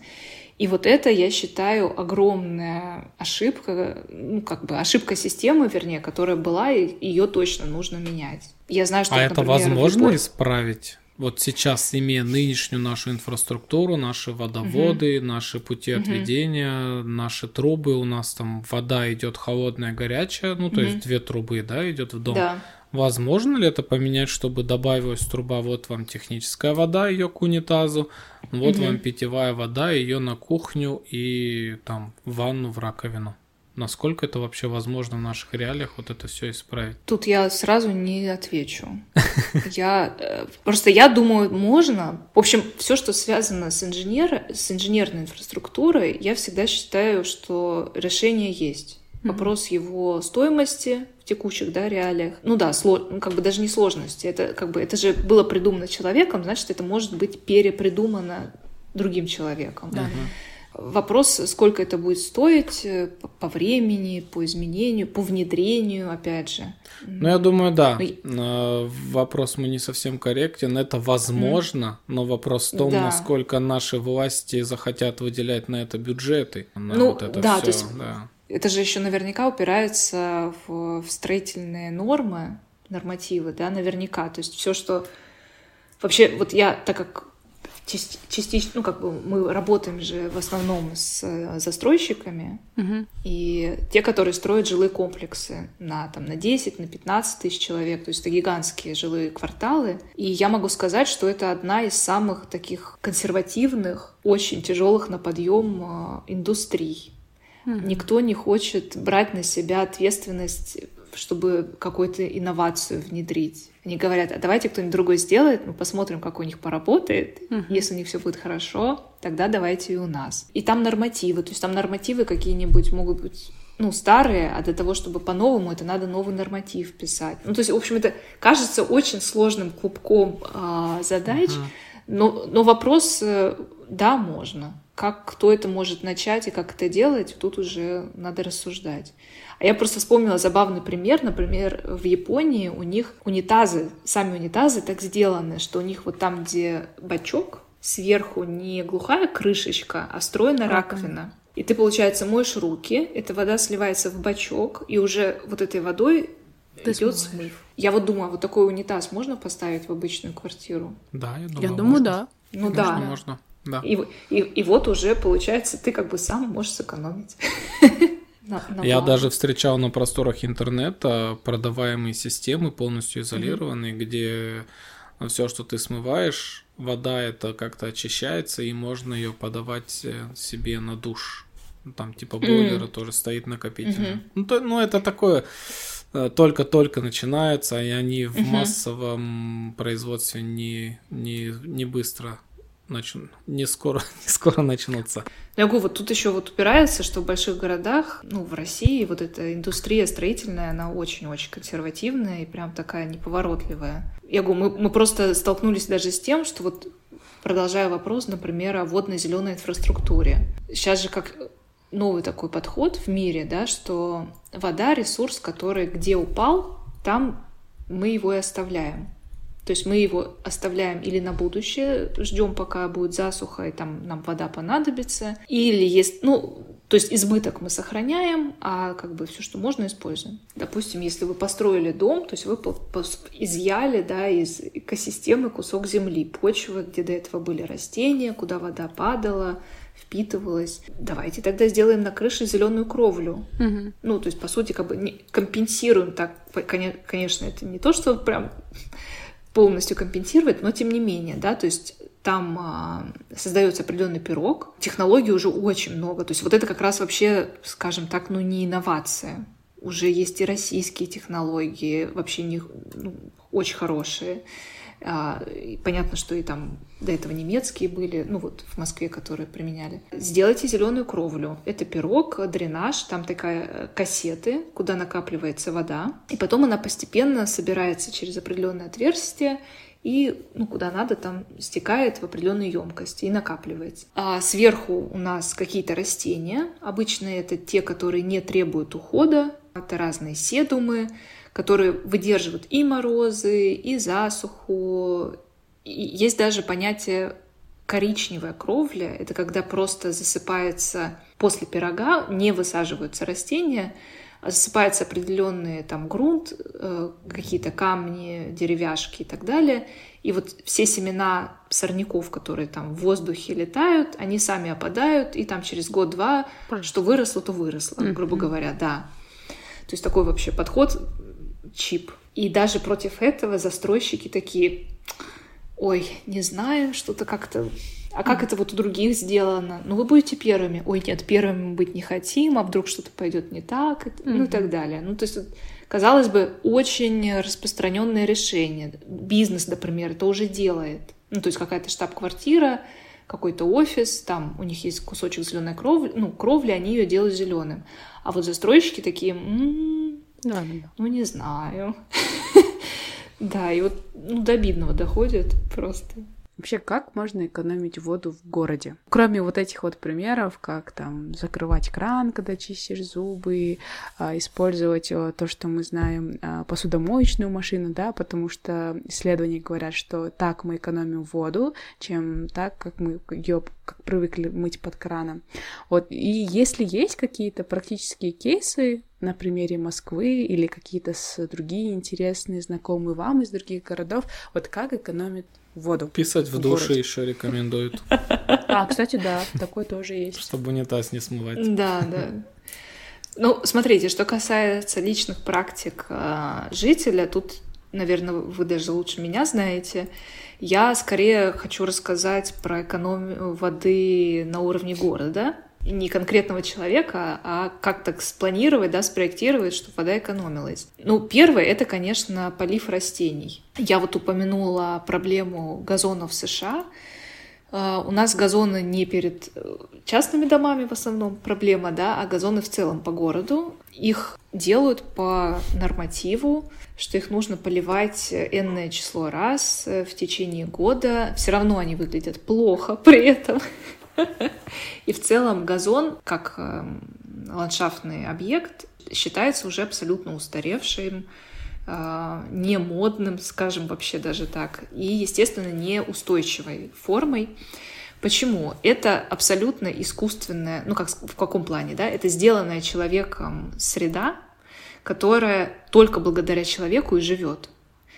И вот это, я считаю, огромная ошибка, ну, как бы ошибка системы, вернее, которая была, и ее точно нужно менять. Я знаю, что, А это например, возможно Японии- исправить? Вот сейчас, имея нынешнюю нашу инфраструктуру, наши водоводы, наши пути отведения, наши трубы, у нас там вода идет холодная, горячая, ну то есть две трубы, да, идет в дом. Да. Возможно ли это поменять, чтобы добавилась труба, вот вам техническая вода, ее к унитазу, вот вам питьевая вода, ее на кухню и там в ванну, в раковину? Насколько это вообще возможно в наших реалиях вот это все исправить? Тут я сразу не отвечу. (laughs) Я э, просто я думаю, можно. В общем, все, что связано с инженер, с инженерной инфраструктурой, я всегда считаю, что решение есть. Вопрос его стоимости в текущих да, реалиях. Ну да, сло- ну, как бы даже не сложности. Это как бы это же было придумано человеком, значит, это может быть перепридумано другим человеком. Вопрос, сколько это будет стоить э, по- времени, по изменению, по внедрению, опять же. Ну, я думаю, да. И- Э, Вопрос мы не совсем корректен. Это возможно, но вопрос в том, Да. насколько наши власти захотят выделять на это бюджеты. На Ну, вот это да, всё, то есть да. Это же еще наверняка упирается в, в строительные нормы, нормативы, да, наверняка. То есть все, что вообще, вот я, так как частично, ну, как бы мы работаем же в основном с э, застройщиками, Мгм. и те, которые строят жилые комплексы на, там, на 10, на 15 тысяч человек, то есть это гигантские жилые кварталы. И я могу сказать, что это одна из самых таких консервативных, очень тяжелых на подъем э, индустрий. Никто не хочет брать на себя ответственность, чтобы какую-то инновацию внедрить. Они говорят, а давайте кто-нибудь другой сделает, мы посмотрим, как у них поработает. Если у них все будет хорошо, тогда давайте и у нас. И там нормативы, то есть там нормативы какие-нибудь могут быть ну, старые, а для того, чтобы по-новому, это надо новый норматив писать. Ну, то есть, в общем, это кажется очень сложным клубком а, задач, но, но вопрос, э, да, можно. Как кто это может начать и как это делать, тут уже надо рассуждать. А я просто вспомнила забавный пример. Например, в Японии у них унитазы, сами унитазы так сделаны, что у них вот там, где бачок, сверху не глухая крышечка, а встроена раковина. И ты, получается, моешь руки, эта вода сливается в бачок, и уже вот этой водой Ты идет смыв. Я вот думаю, а вот такой унитаз можно поставить в обычную квартиру? Да, я думаю. Я думаю, можно. да. Ну Конечно, да. можно. Да. И, и, и вот уже, получается, ты как бы сам можешь сэкономить. (laughs) На- на Я даже встречал на просторах интернета продаваемые системы, полностью изолированные, где все, что ты смываешь, вода это как-то очищается, и можно ее подавать э, себе на душ. Ну, Там типа бойлера тоже стоит накопительный. Ну, то- ну, это такое э, только-только начинается, и они в массовом производстве не, не, не быстро начнут, не скоро, (laughs) не скоро начнутся. Я говорю, вот тут еще вот упирается, что в больших городах, ну, в России, вот эта индустрия строительная, она очень-очень консервативная и прям такая неповоротливая. Я говорю, мы, мы просто столкнулись даже с тем, что вот продолжая вопрос, например, о водно-зеленой инфраструктуре. Сейчас же как новый такой подход в мире, да, что вода — ресурс, который где упал, там мы его и оставляем. То есть мы его оставляем или на будущее, ждем, пока будет засуха, и там нам вода понадобится, или есть, ну, то есть избыток мы сохраняем, а как бы все, что можно, используем. Допустим, если вы построили дом, то есть вы изъяли, да, из экосистемы кусок земли, почвы, где до этого были растения, куда вода падала, впитывалась. Давайте тогда сделаем на крыше зеленую кровлю. Мгм. Ну, то есть, по сути, как бы компенсируем так. Конечно, это не то, что прям полностью компенсировать, но тем не менее, да, то есть там а, создается определенный пирог, технологий уже очень много, то есть вот это как раз вообще, скажем так, ну не инновация, уже есть и российские технологии, вообще не, ну, очень хорошие. А, и понятно, что и там до этого немецкие были, ну вот в Москве, которые применяли. Сделайте зеленую кровлю. Это пирог, дренаж, там такая э, кассеты, куда накапливается вода. И потом она постепенно собирается через определенное отверстие и, ну, куда надо, там стекает в определенные емкости и накапливается. А сверху у нас какие-то растения. Обычно это те, которые не требуют ухода. Это разные седумы, которые выдерживают и морозы, и засуху. И есть даже понятие коричневая кровля. Это когда просто засыпается после пирога, не высаживаются растения, а засыпается определенный там грунт, э, какие-то камни, деревяшки и так далее. И вот все семена сорняков, которые там в воздухе летают, они сами опадают, и там через год-два, что выросло, то выросло, грубо говоря, да. То есть такой вообще подход чип. И даже против этого застройщики такие, ой, не знаю, что-то как-то... А как это вот у других сделано? Ну, вы будете первыми. Ой, нет, первыми мы быть не хотим, а вдруг что-то пойдет не так, ну и так далее. Ну, то есть, казалось бы, очень распространенное решение. Бизнес, например, это уже делает. Ну, то есть какая-то штаб-квартира, какой-то офис, там у них есть кусочек зеленой кровли, ну, кровли, они ее делают зеленым. А вот застройщики такие, «М, Да, да, ну, не знаю. (laughs) Да, и вот ну, до обидного доходит просто. Вообще, как можно экономить воду в городе? Кроме вот этих вот примеров, как там закрывать кран, когда чистишь зубы, а, использовать э, то, что мы знаем, а, посудомоечную машину, да, потому что исследования говорят, что так мы экономим воду, чем так, как мы ее как привыкли мыть под краном. Вот, и если есть какие-то практические кейсы на примере Москвы или какие-то с другие интересные, знакомые вам из других городов, вот как экономит воду. Писать в, в душе еще рекомендуют. А, кстати, да, такой тоже есть. Чтобы унитаз не смывать. Да, да. Ну, смотрите, что касается личных практик э, жителя, тут, наверное, вы даже лучше меня знаете. Я скорее хочу рассказать про экономию воды на уровне города, не конкретного человека, а как так спланировать, да, спроектировать, чтобы вода экономилась. Ну, первое — это, конечно, полив растений. Я вот упомянула проблему газонов в США. Uh, у нас газоны не перед э, частными домами в основном проблема, да, а газоны в целом по городу. Их делают по нормативу, что их нужно поливать энное число раз э, в течение года. Все равно они выглядят плохо при этом. (laughs) И в целом газон, как эм, ландшафтный объект, считается уже абсолютно устаревшим, не модным, скажем вообще даже так, и, естественно, неустойчивой формой. Почему? Это абсолютно искусственная, ну как в каком плане, да? Это сделанная человеком среда, которая только благодаря человеку и живет.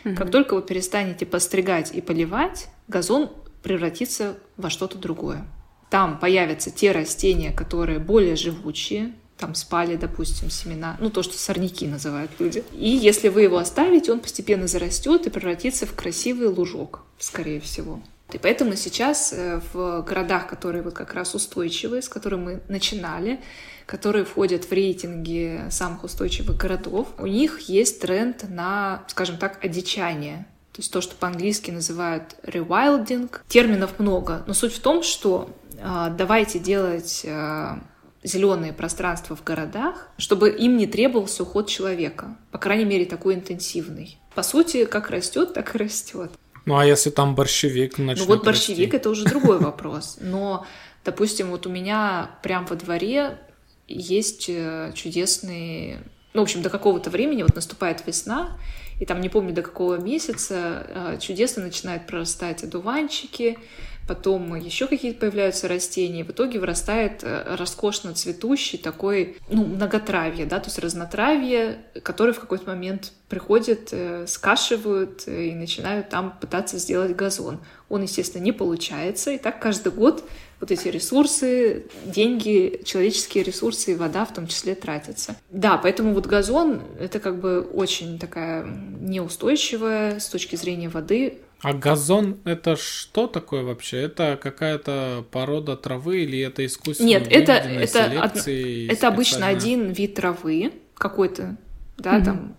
Угу. Как только вы перестанете постригать и поливать, газон превратится во что-то другое там появятся те растения, которые более живучие, там спали, допустим, семена, ну то, что сорняки называют люди. И если вы его оставите, он постепенно зарастет и превратится в красивый лужок, скорее всего. И поэтому сейчас э, в городах, которые вот как раз устойчивые, с которыми мы начинали, которые входят в рейтинги самых устойчивых городов, у них есть тренд на, скажем так, одичание. То есть то, что по-английски называют rewilding. Терминов много, но суть в том, что а, давайте делать а, зеленые пространства в городах, чтобы им не требовался уход человека, по крайней мере, такой интенсивный. По сути, как растет, так и растет. Ну а если там борщевик начнет Ну вот борщевик расти? это уже другой вопрос. Но, допустим, вот у меня прям во дворе есть э, чудесные... Ну, в общем, до какого-то времени вот наступает весна, и там не помню до какого месяца э, чудесно начинают прорастать одуванчики, потом еще какие-то появляются растения, в итоге вырастает э, роскошно цветущий такой, ну, многотравье, да, то есть разнотравье, которое в какой-то момент приходит, э, скашивают э, и начинают там пытаться сделать газон. Он, естественно, не получается, и так каждый год вот эти ресурсы, деньги, человеческие ресурсы и вода в том числе тратятся. Да, поэтому вот газон — это как бы очень такая неустойчивая с точки зрения воды а газон это что такое вообще? Это какая-то порода травы или это искусственно Нет, это это од... это обычно один вид травы какой-то, да, mm-hmm. там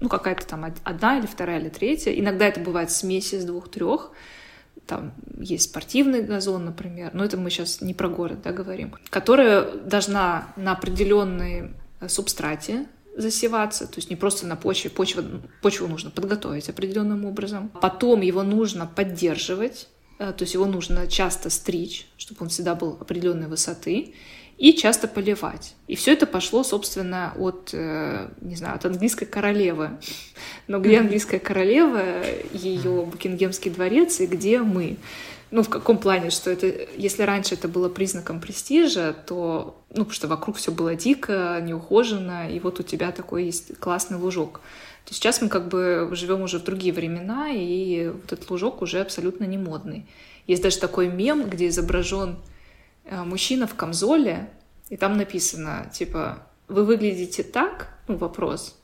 ну какая-то там одна или вторая или третья. Иногда это бывает смесь из двух-трех. Там есть спортивный газон, например, но это мы сейчас не про город, да, говорим, которая должна на определенной субстрате засеваться, то есть не просто на почве, почву, почву нужно подготовить определенным образом. Потом его нужно поддерживать, э, то есть его нужно часто стричь, чтобы он всегда был определенной высоты, и часто поливать. И все это пошло, собственно, от, э, не знаю, от английской королевы. Но где английская королева, ее Букингемский дворец и где мы? Ну, в каком плане, что это, если раньше это было признаком престижа, то, ну, потому что вокруг все было дико, неухоженно, и вот у тебя такой есть классный лужок. То сейчас мы как бы живем уже в другие времена, и вот этот лужок уже абсолютно не модный. Есть даже такой мем, где изображен э, мужчина в камзоле, и там написано, типа, вы выглядите так, ну, вопрос,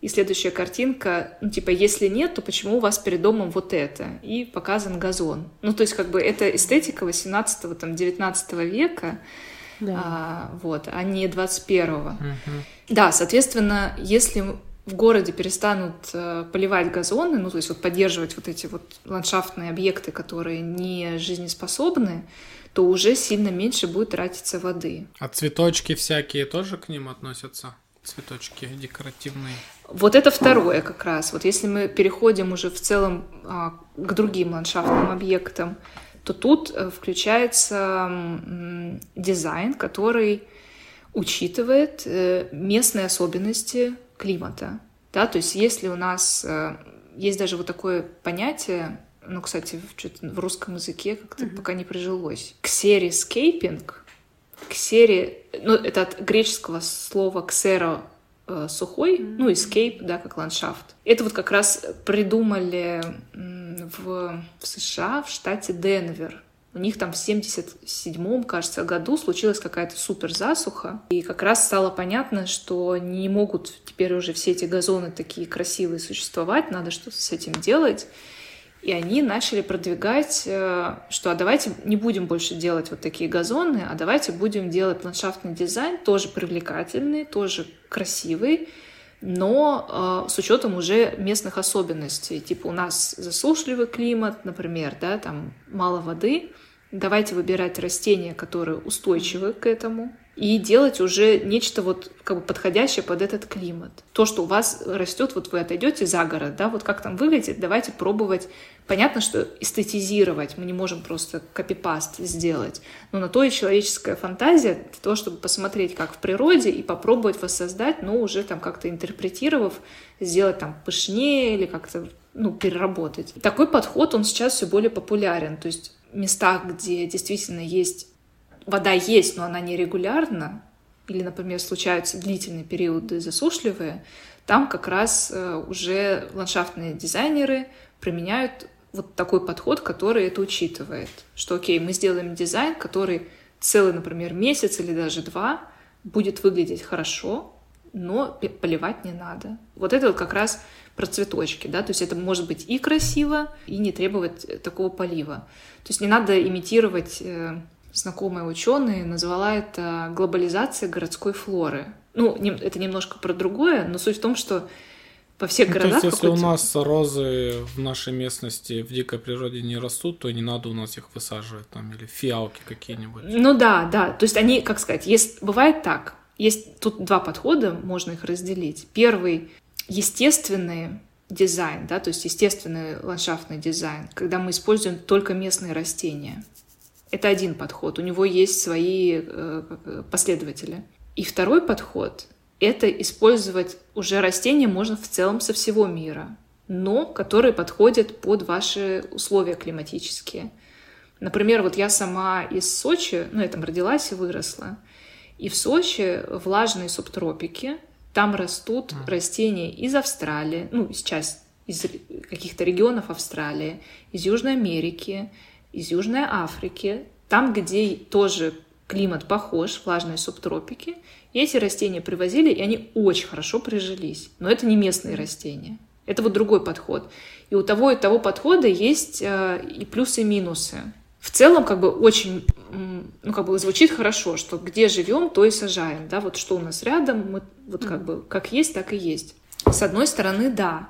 и следующая картинка, ну, типа, если нет, то почему у вас перед домом вот это? И показан газон. Ну, то есть, как бы, это эстетика 18-го, там, 19 века, да. а, вот, а не 21-го. Угу. Да, соответственно, если в городе перестанут э, поливать газоны, ну, то есть вот поддерживать вот эти вот ландшафтные объекты, которые не жизнеспособны, то уже сильно меньше будет тратиться воды. А цветочки всякие тоже к ним относятся? Цветочки декоративные? Вот это второе как раз. Вот если мы переходим уже в целом а, к другим ландшафтным объектам, то тут э, включается дизайн, который учитывает э, местные особенности климата. Да? То есть если у нас э, есть даже вот такое понятие ну, кстати, в, в русском языке как-то mm-hmm. пока не прижилось. Ксерискейпинг. Ксери, ну, это от греческого слова ксеро э, сухой, mm-hmm. ну, escape, да, как ландшафт. Это вот как раз придумали в, в США, в штате Денвер. У них там в 77-м, кажется, году случилась какая-то супер засуха. И как раз стало понятно, что не могут теперь уже все эти газоны такие красивые существовать, надо что-то с этим делать. И они начали продвигать, э, что а давайте не будем больше делать вот такие газоны, а давайте будем делать ландшафтный дизайн, тоже привлекательный, тоже красивый, но э, с учетом уже местных особенностей. Типа у нас засушливый климат, например, да, там мало воды. Давайте выбирать растения, которые устойчивы к этому, и делать уже нечто вот как бы подходящее под этот климат. То, что у вас растет, вот вы отойдете за город, да, вот как там выглядит, давайте пробовать. Понятно, что эстетизировать мы не можем просто копипаст сделать, но на то и человеческая фантазия для того, чтобы посмотреть, как в природе, и попробовать воссоздать, но уже там как-то интерпретировав, сделать там пышнее или как-то ну, переработать. Такой подход, он сейчас все более популярен. То есть в местах, где действительно есть вода есть, но она нерегулярна, или, например, случаются длительные периоды засушливые, там как раз э, уже ландшафтные дизайнеры применяют вот такой подход, который это учитывает. Что, окей, мы сделаем дизайн, который целый, например, месяц или даже два будет выглядеть хорошо, но поливать не надо. Вот это вот как раз про цветочки, да, то есть это может быть и красиво, и не требовать такого полива. То есть не надо имитировать э, знакомая ученая назвала это глобализация городской флоры. Ну, это немножко про другое, но суть в том, что по всех ну, городах... То есть, если у нас розы в нашей местности в дикой природе не растут, то не надо у нас их высаживать там, или фиалки какие-нибудь. Ну да, да. То есть они, как сказать, есть, бывает так. Есть тут два подхода, можно их разделить. Первый — естественный дизайн, да, то есть естественный ландшафтный дизайн, когда мы используем только местные растения. Это один подход, у него есть свои э, последователи. И второй подход — это использовать уже растения можно в целом со всего мира, но которые подходят под ваши условия климатические. Например, вот я сама из Сочи, ну, я там родилась и выросла, и в Сочи влажные субтропики, там растут растения из Австралии, ну, сейчас из каких-то регионов Австралии, из Южной Америки, из Южной Африки, там, где тоже климат похож, влажные субтропики, и эти растения привозили, и они очень хорошо прижились. Но это не местные растения. Это вот другой подход. И у того и того подхода есть э, и плюсы, и минусы. В целом, как бы очень, ну, как бы звучит хорошо, что где живем, то и сажаем, да, вот что у нас рядом, мы вот как бы как есть, так и есть. С одной стороны, да,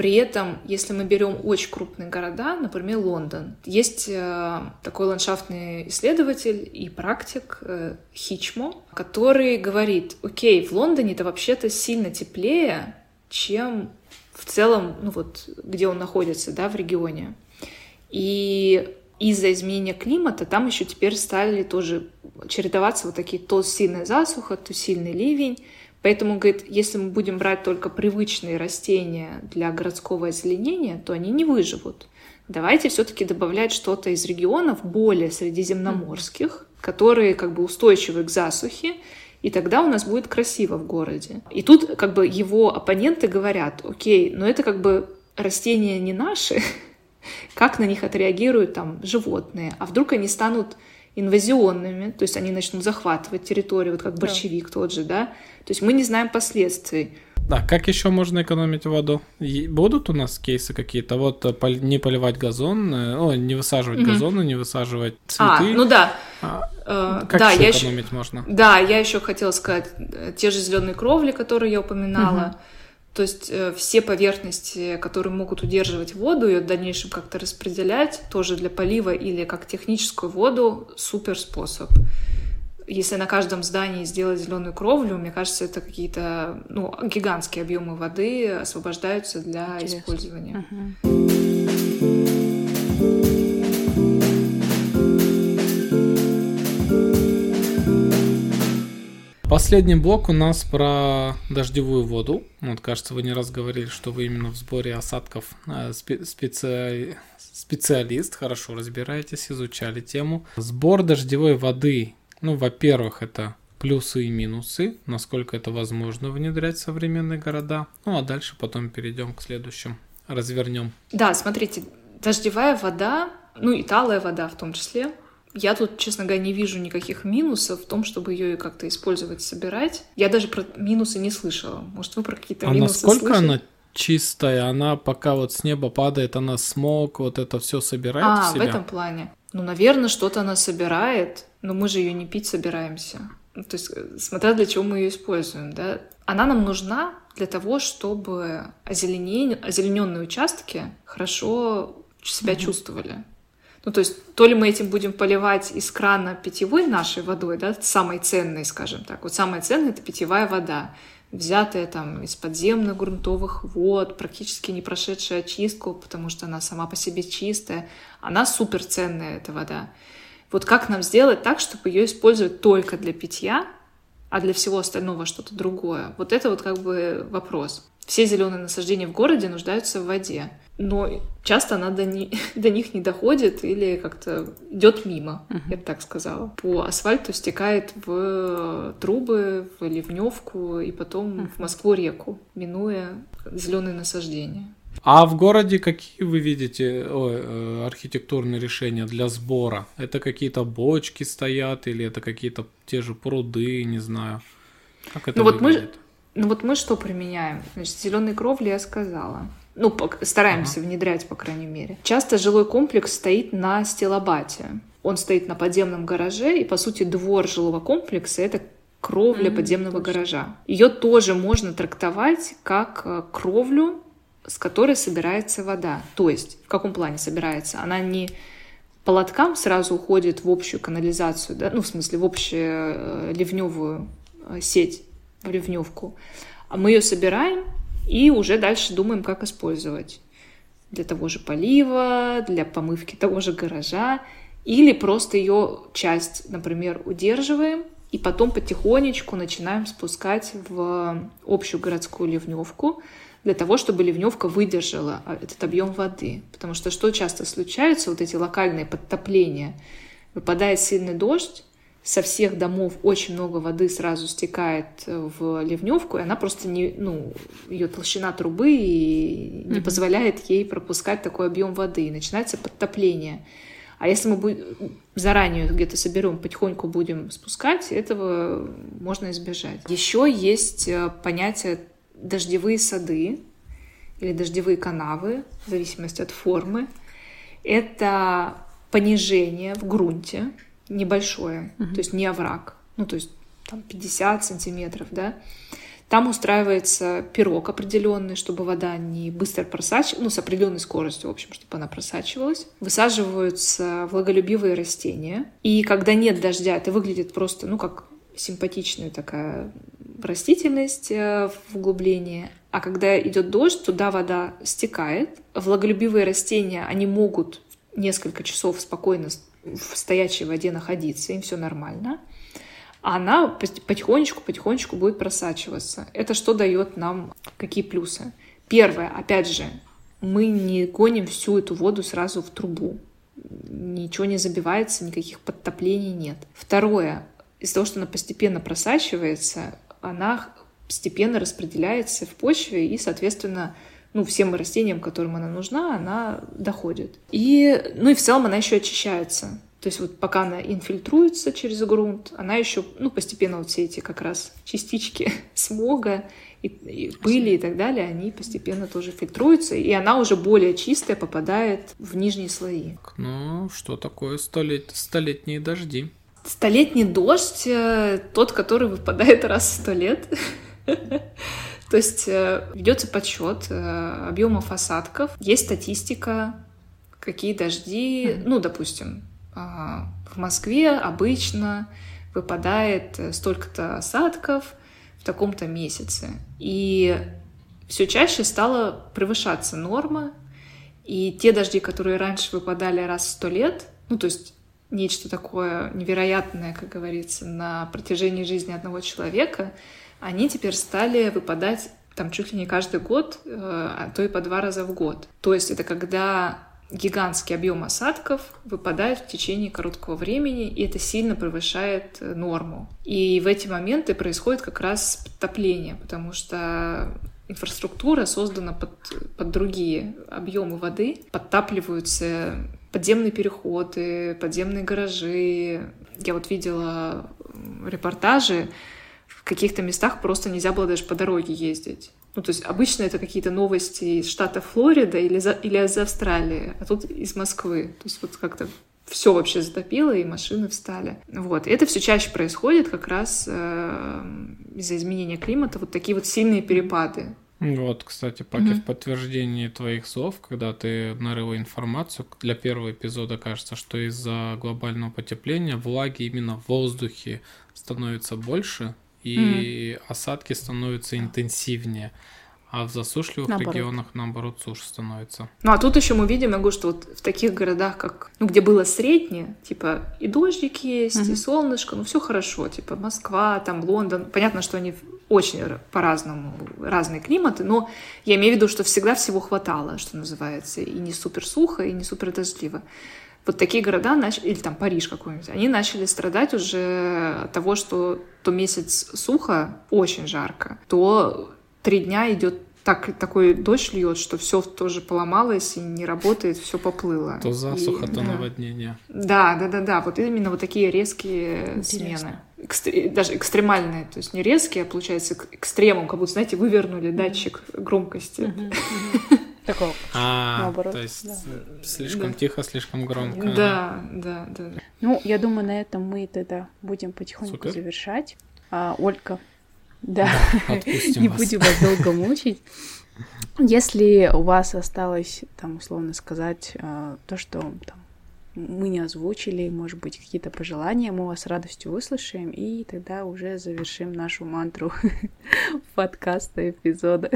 при этом, если мы берем очень крупные города, например, Лондон, есть э, такой ландшафтный исследователь и практик э, Хичмо, который говорит, окей, в Лондоне это вообще-то сильно теплее, чем в целом, ну вот, где он находится, да, в регионе. И из-за изменения климата там еще теперь стали тоже чередоваться вот такие то сильная засуха, то сильный ливень. Поэтому, говорит, если мы будем брать только привычные растения для городского озеленения, то они не выживут. Давайте все-таки добавлять что-то из регионов более средиземноморских, которые как бы устойчивы к засухе, и тогда у нас будет красиво в городе. И тут как бы его оппоненты говорят, окей, но это как бы растения не наши, (laughs) как на них отреагируют там животные, а вдруг они станут инвазионными, то есть они начнут захватывать территорию, вот как борщевик да. тот же, да. То есть мы не знаем последствий. Да, как еще можно экономить воду? Будут у нас кейсы какие-то? Вот э, не поливать газон, э, о, не высаживать угу. газоны, не высаживать цветы. А, ну да. А, э, как да, еще экономить еще, можно? Да, я еще хотела сказать, те же зеленые кровли, которые я упоминала. Угу то есть э, все поверхности, которые могут удерживать воду и в дальнейшем как-то распределять, тоже для полива или как техническую воду, супер способ. Если на каждом здании сделать зеленую кровлю, мне кажется, это какие-то ну, гигантские объемы воды освобождаются для Интересно. использования. Uh-huh. Последний блок у нас про дождевую воду. Вот, кажется, вы не раз говорили, что вы именно в сборе осадков э, специ... специалист, хорошо разбираетесь, изучали тему. Сбор дождевой воды. Ну, во-первых, это плюсы и минусы, насколько это возможно внедрять в современные города. Ну, а дальше потом перейдем к следующим, развернем. Да, смотрите, дождевая вода, ну и талая вода в том числе, я тут, честно говоря, не вижу никаких минусов в том, чтобы ее как-то использовать, собирать. Я даже про минусы не слышала. Может, вы про какие-то а минусы насколько слышали? она чистая? Она пока вот с неба падает, она смог, вот это все собирает а, в себя? в этом плане. Ну, наверное, что-то она собирает, но мы же ее не пить собираемся. Ну, то есть, э, смотря для чего мы ее используем, да. Она нам нужна для того, чтобы озеленение, озелененные участки хорошо себя угу. чувствовали. Ну, то есть, то ли мы этим будем поливать из крана питьевой нашей водой, да, самой ценной, скажем так. Вот самая ценная — это питьевая вода, взятая там из подземных грунтовых вод, практически не прошедшая очистку, потому что она сама по себе чистая. Она супер ценная, эта вода. Вот как нам сделать так, чтобы ее использовать только для питья, а для всего остального что-то другое? Вот это вот как бы вопрос. Все зеленые насаждения в городе нуждаются в воде но часто она до, не, (laughs) до них не доходит или как-то идет мимо, uh-huh. я бы так сказала. По асфальту стекает в трубы, в ливневку и потом uh-huh. в Москву-реку, минуя зеленые насаждения. А в городе какие вы видите ой, э, архитектурные решения для сбора? Это какие-то бочки стоят или это какие-то те же пруды, не знаю. Как это ну выглядит? вот мы, ну вот мы что применяем? Значит, зеленые кровли я сказала ну, стараемся ага. внедрять, по крайней мере. Часто жилой комплекс стоит на стелобате. Он стоит на подземном гараже, и, по сути, двор жилого комплекса — это кровля mm-hmm, подземного точно. гаража. Ее тоже можно трактовать как э, кровлю, с которой собирается вода. То есть, в каком плане собирается? Она не по лоткам сразу уходит в общую канализацию, да? ну, в смысле, в общую э, ливневую э, сеть, в ливневку. А мы ее собираем, и уже дальше думаем, как использовать. Для того же полива, для помывки того же гаража. Или просто ее часть, например, удерживаем, и потом потихонечку начинаем спускать в общую городскую ливневку для того, чтобы ливневка выдержала а, этот объем воды. Потому что что часто случается, вот эти локальные подтопления, выпадает сильный дождь, со всех домов очень много воды сразу стекает в ливневку, и она просто не, ну, ее толщина трубы и не mm-hmm. позволяет ей пропускать такой объем воды, и начинается подтопление. А если мы будем, заранее где-то соберем, потихоньку будем спускать, этого можно избежать. Еще есть э, понятие дождевые сады или дождевые канавы, в зависимости от формы. Это понижение в грунте, небольшое, uh-huh. то есть не овраг, ну, то есть там 50 сантиметров, да, там устраивается пирог определенный, чтобы вода не быстро просачивалась, ну, с определенной скоростью, в общем, чтобы она просачивалась. Высаживаются влаголюбивые растения. И когда нет дождя, это выглядит просто, ну, как симпатичная такая растительность э, в углублении. А когда идет дождь, туда вода стекает. Влаголюбивые растения, они могут несколько часов спокойно в стоячей воде находиться, им все нормально. Она потихонечку-потихонечку будет просачиваться. Это что дает нам? Какие плюсы? Первое, опять же, мы не гоним всю эту воду сразу в трубу. Ничего не забивается, никаких подтоплений нет. Второе, из-за того, что она постепенно просачивается, она постепенно распределяется в почве и, соответственно, ну, всем растениям, которым она нужна, она доходит. И, ну и в целом она еще очищается. То есть вот пока она инфильтруется через грунт, она еще, ну, постепенно вот все эти как раз частички (laughs) смога и, и пыли и так далее, они постепенно тоже фильтруются, и она уже более чистая попадает в нижние слои. Ну, что такое столет... столетние дожди? Столетний дождь, э, тот, который выпадает раз в сто лет. (laughs) То есть э, ведется подсчет э, объемов осадков, есть статистика, какие дожди, ну, допустим, а, в Москве обычно выпадает э, столько-то осадков в таком-то месяце. И все чаще стала превышаться норма, и те дожди, которые раньше выпадали раз в сто лет, ну, то есть нечто такое невероятное, как говорится, на протяжении жизни одного человека, они теперь стали выпадать там чуть ли не каждый год, э, а то и по два раза в год. То есть это когда гигантский объем осадков выпадает в течение короткого времени, и это сильно превышает э, норму. И в эти моменты происходит как раз подтопление, потому что инфраструктура создана под, под другие объемы воды, подтапливаются подземные переходы, подземные гаражи. Я вот видела репортажи, каких-то местах просто нельзя было даже по дороге ездить. Ну, то есть обычно это какие-то новости из штата Флорида или, за, или из Австралии, а тут из Москвы. То есть вот как-то все вообще затопило, и машины встали. Вот. И это все чаще происходит как раз э, из-за изменения климата, вот такие вот сильные перепады. Вот, кстати, Паки, угу. в подтверждении твоих слов, когда ты нарыла информацию, для первого эпизода кажется, что из-за глобального потепления влаги именно в воздухе становится больше, и mm. осадки становятся интенсивнее. А в засушливых наоборот. регионах, наоборот, суше становится. Ну, а тут еще мы видим, могу, что вот в таких городах, как, ну, где было среднее, типа, и дождик есть, mm-hmm. и солнышко, ну, все хорошо, типа, Москва, там, Лондон. Понятно, что они очень по-разному, разные климаты, но я имею в виду, что всегда всего хватало, что называется, и не супер сухо, и не супер дождливо вот такие города начали, или там Париж какой-нибудь, они начали страдать уже от того, что то месяц сухо, очень жарко, то три дня идет так, такой дождь льет, что все тоже поломалось и не работает, все поплыло. То засуха, и, то да. наводнение. Да, да, да, да. Вот именно вот такие резкие Интересно. смены. Экстр... Даже экстремальные, то есть не резкие, а получается экстремум, как будто, знаете, вывернули датчик громкости. Mm-hmm. (laughs) Такого. А, наоборот. То есть да. слишком да. тихо, слишком громко. Да, да, да. Ну, я думаю, на этом мы тогда будем потихоньку Супер. завершать. А, Ольга, да, (laughs) не будем вас долго мучить. Если у вас осталось, там, условно сказать, а, то, что там, мы не озвучили, может быть, какие-то пожелания, мы вас с радостью выслушаем, и тогда уже завершим нашу мантру (laughs) подкаста, эпизода.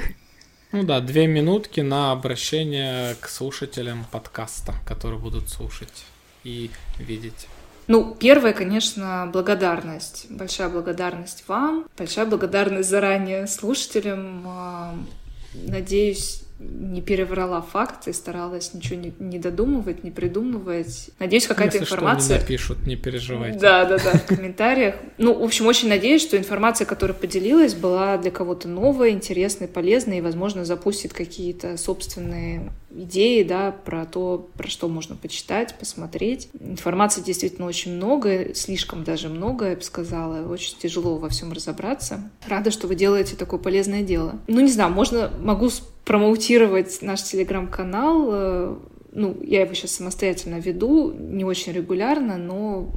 Ну да, две минутки на обращение к слушателям подкаста, которые будут слушать и видеть. Ну, первое, конечно, благодарность. Большая благодарность вам, большая благодарность заранее слушателям. Надеюсь, не переврала факты, старалась ничего не, не додумывать, не придумывать. Надеюсь, какая-то информация... Что, напишут, не переживайте. Да, да, да, в комментариях. Ну, в общем, очень надеюсь, что информация, которая поделилась, была для кого-то новая, интересной, полезной и, возможно, запустит какие-то собственные идеи, да, про то, про что можно почитать, посмотреть. Информации действительно очень много, слишком даже много, я бы сказала. Очень тяжело во всем разобраться. Рада, что вы делаете такое полезное дело. Ну, не знаю, можно, могу промоутировать наш телеграм-канал. Э, ну, я его сейчас самостоятельно веду, не очень регулярно, но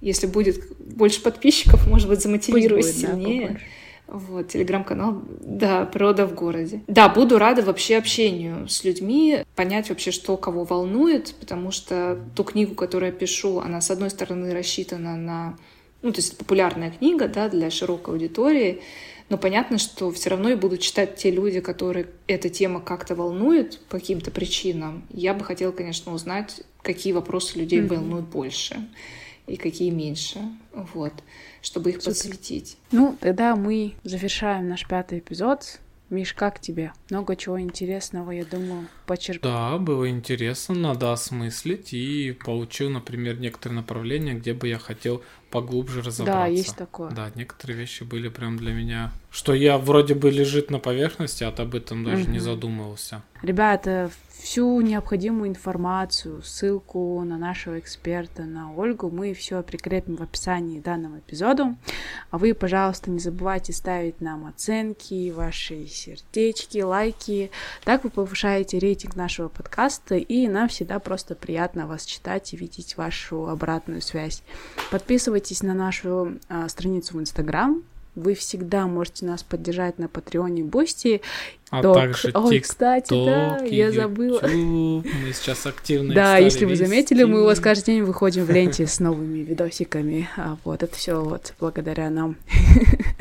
если будет больше подписчиков, может быть, замотивируюсь будет, сильнее. Да, вот, телеграм-канал, да, «Природа в городе». Да, буду рада вообще общению с людьми, понять вообще, что кого волнует, потому что ту книгу, которую я пишу, она, с одной стороны, рассчитана на... Ну, то есть популярная книга, да, для широкой аудитории, но понятно, что все равно и будут читать те люди, которые эта тема как-то волнует по каким-то причинам. Я бы хотела, конечно, узнать, какие вопросы людей mm-hmm. волнуют больше и какие меньше, вот, чтобы их Супер. подсветить. Ну, тогда мы завершаем наш пятый эпизод. Миш, как тебе? Много чего интересного, я думаю, почерпнул. Да, было интересно, надо осмыслить и получил, например, некоторые направления, где бы я хотел поглубже разобраться. Да, есть такое. Да, некоторые вещи были прям для меня, что я вроде бы лежит на поверхности, а об этом даже угу. не задумывался. Ребята, всю необходимую информацию, ссылку на нашего эксперта, на Ольгу, мы все прикрепим в описании данного эпизода. А вы, пожалуйста, не забывайте ставить нам оценки, ваши сердечки, лайки. Так вы повышаете рейтинг нашего подкаста, и нам всегда просто приятно вас читать и видеть вашу обратную связь. Подписывайтесь на нашу а, страницу в Инстаграм, вы всегда можете нас поддержать на Patreon е Boosty. А Ток. также Ой, кстати, да, я забыла. Мы сейчас активно Да, если вы заметили, мы у вас каждый день выходим в ленте (laughs) с новыми видосиками. А вот это все вот благодаря нам. (laughs)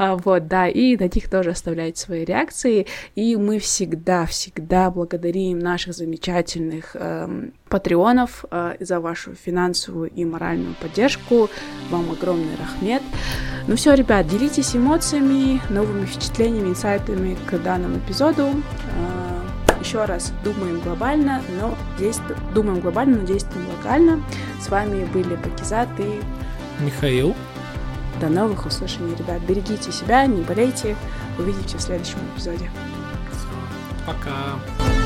А, вот, да, и на них тоже оставляйте свои реакции. И мы всегда-всегда благодарим наших замечательных эм, патреонов э, за вашу финансовую и моральную поддержку. Вам огромный рахмет. Ну все, ребят, делитесь эмоциями, новыми впечатлениями, инсайтами к данному эпизоду. Э, еще раз, думаем глобально, но действуем, думаем глобально, но действуем локально. С вами были Пакизат и Михаил. До новых услышаний, ребят. Берегите себя, не болейте. Увидимся в следующем эпизоде. Пока.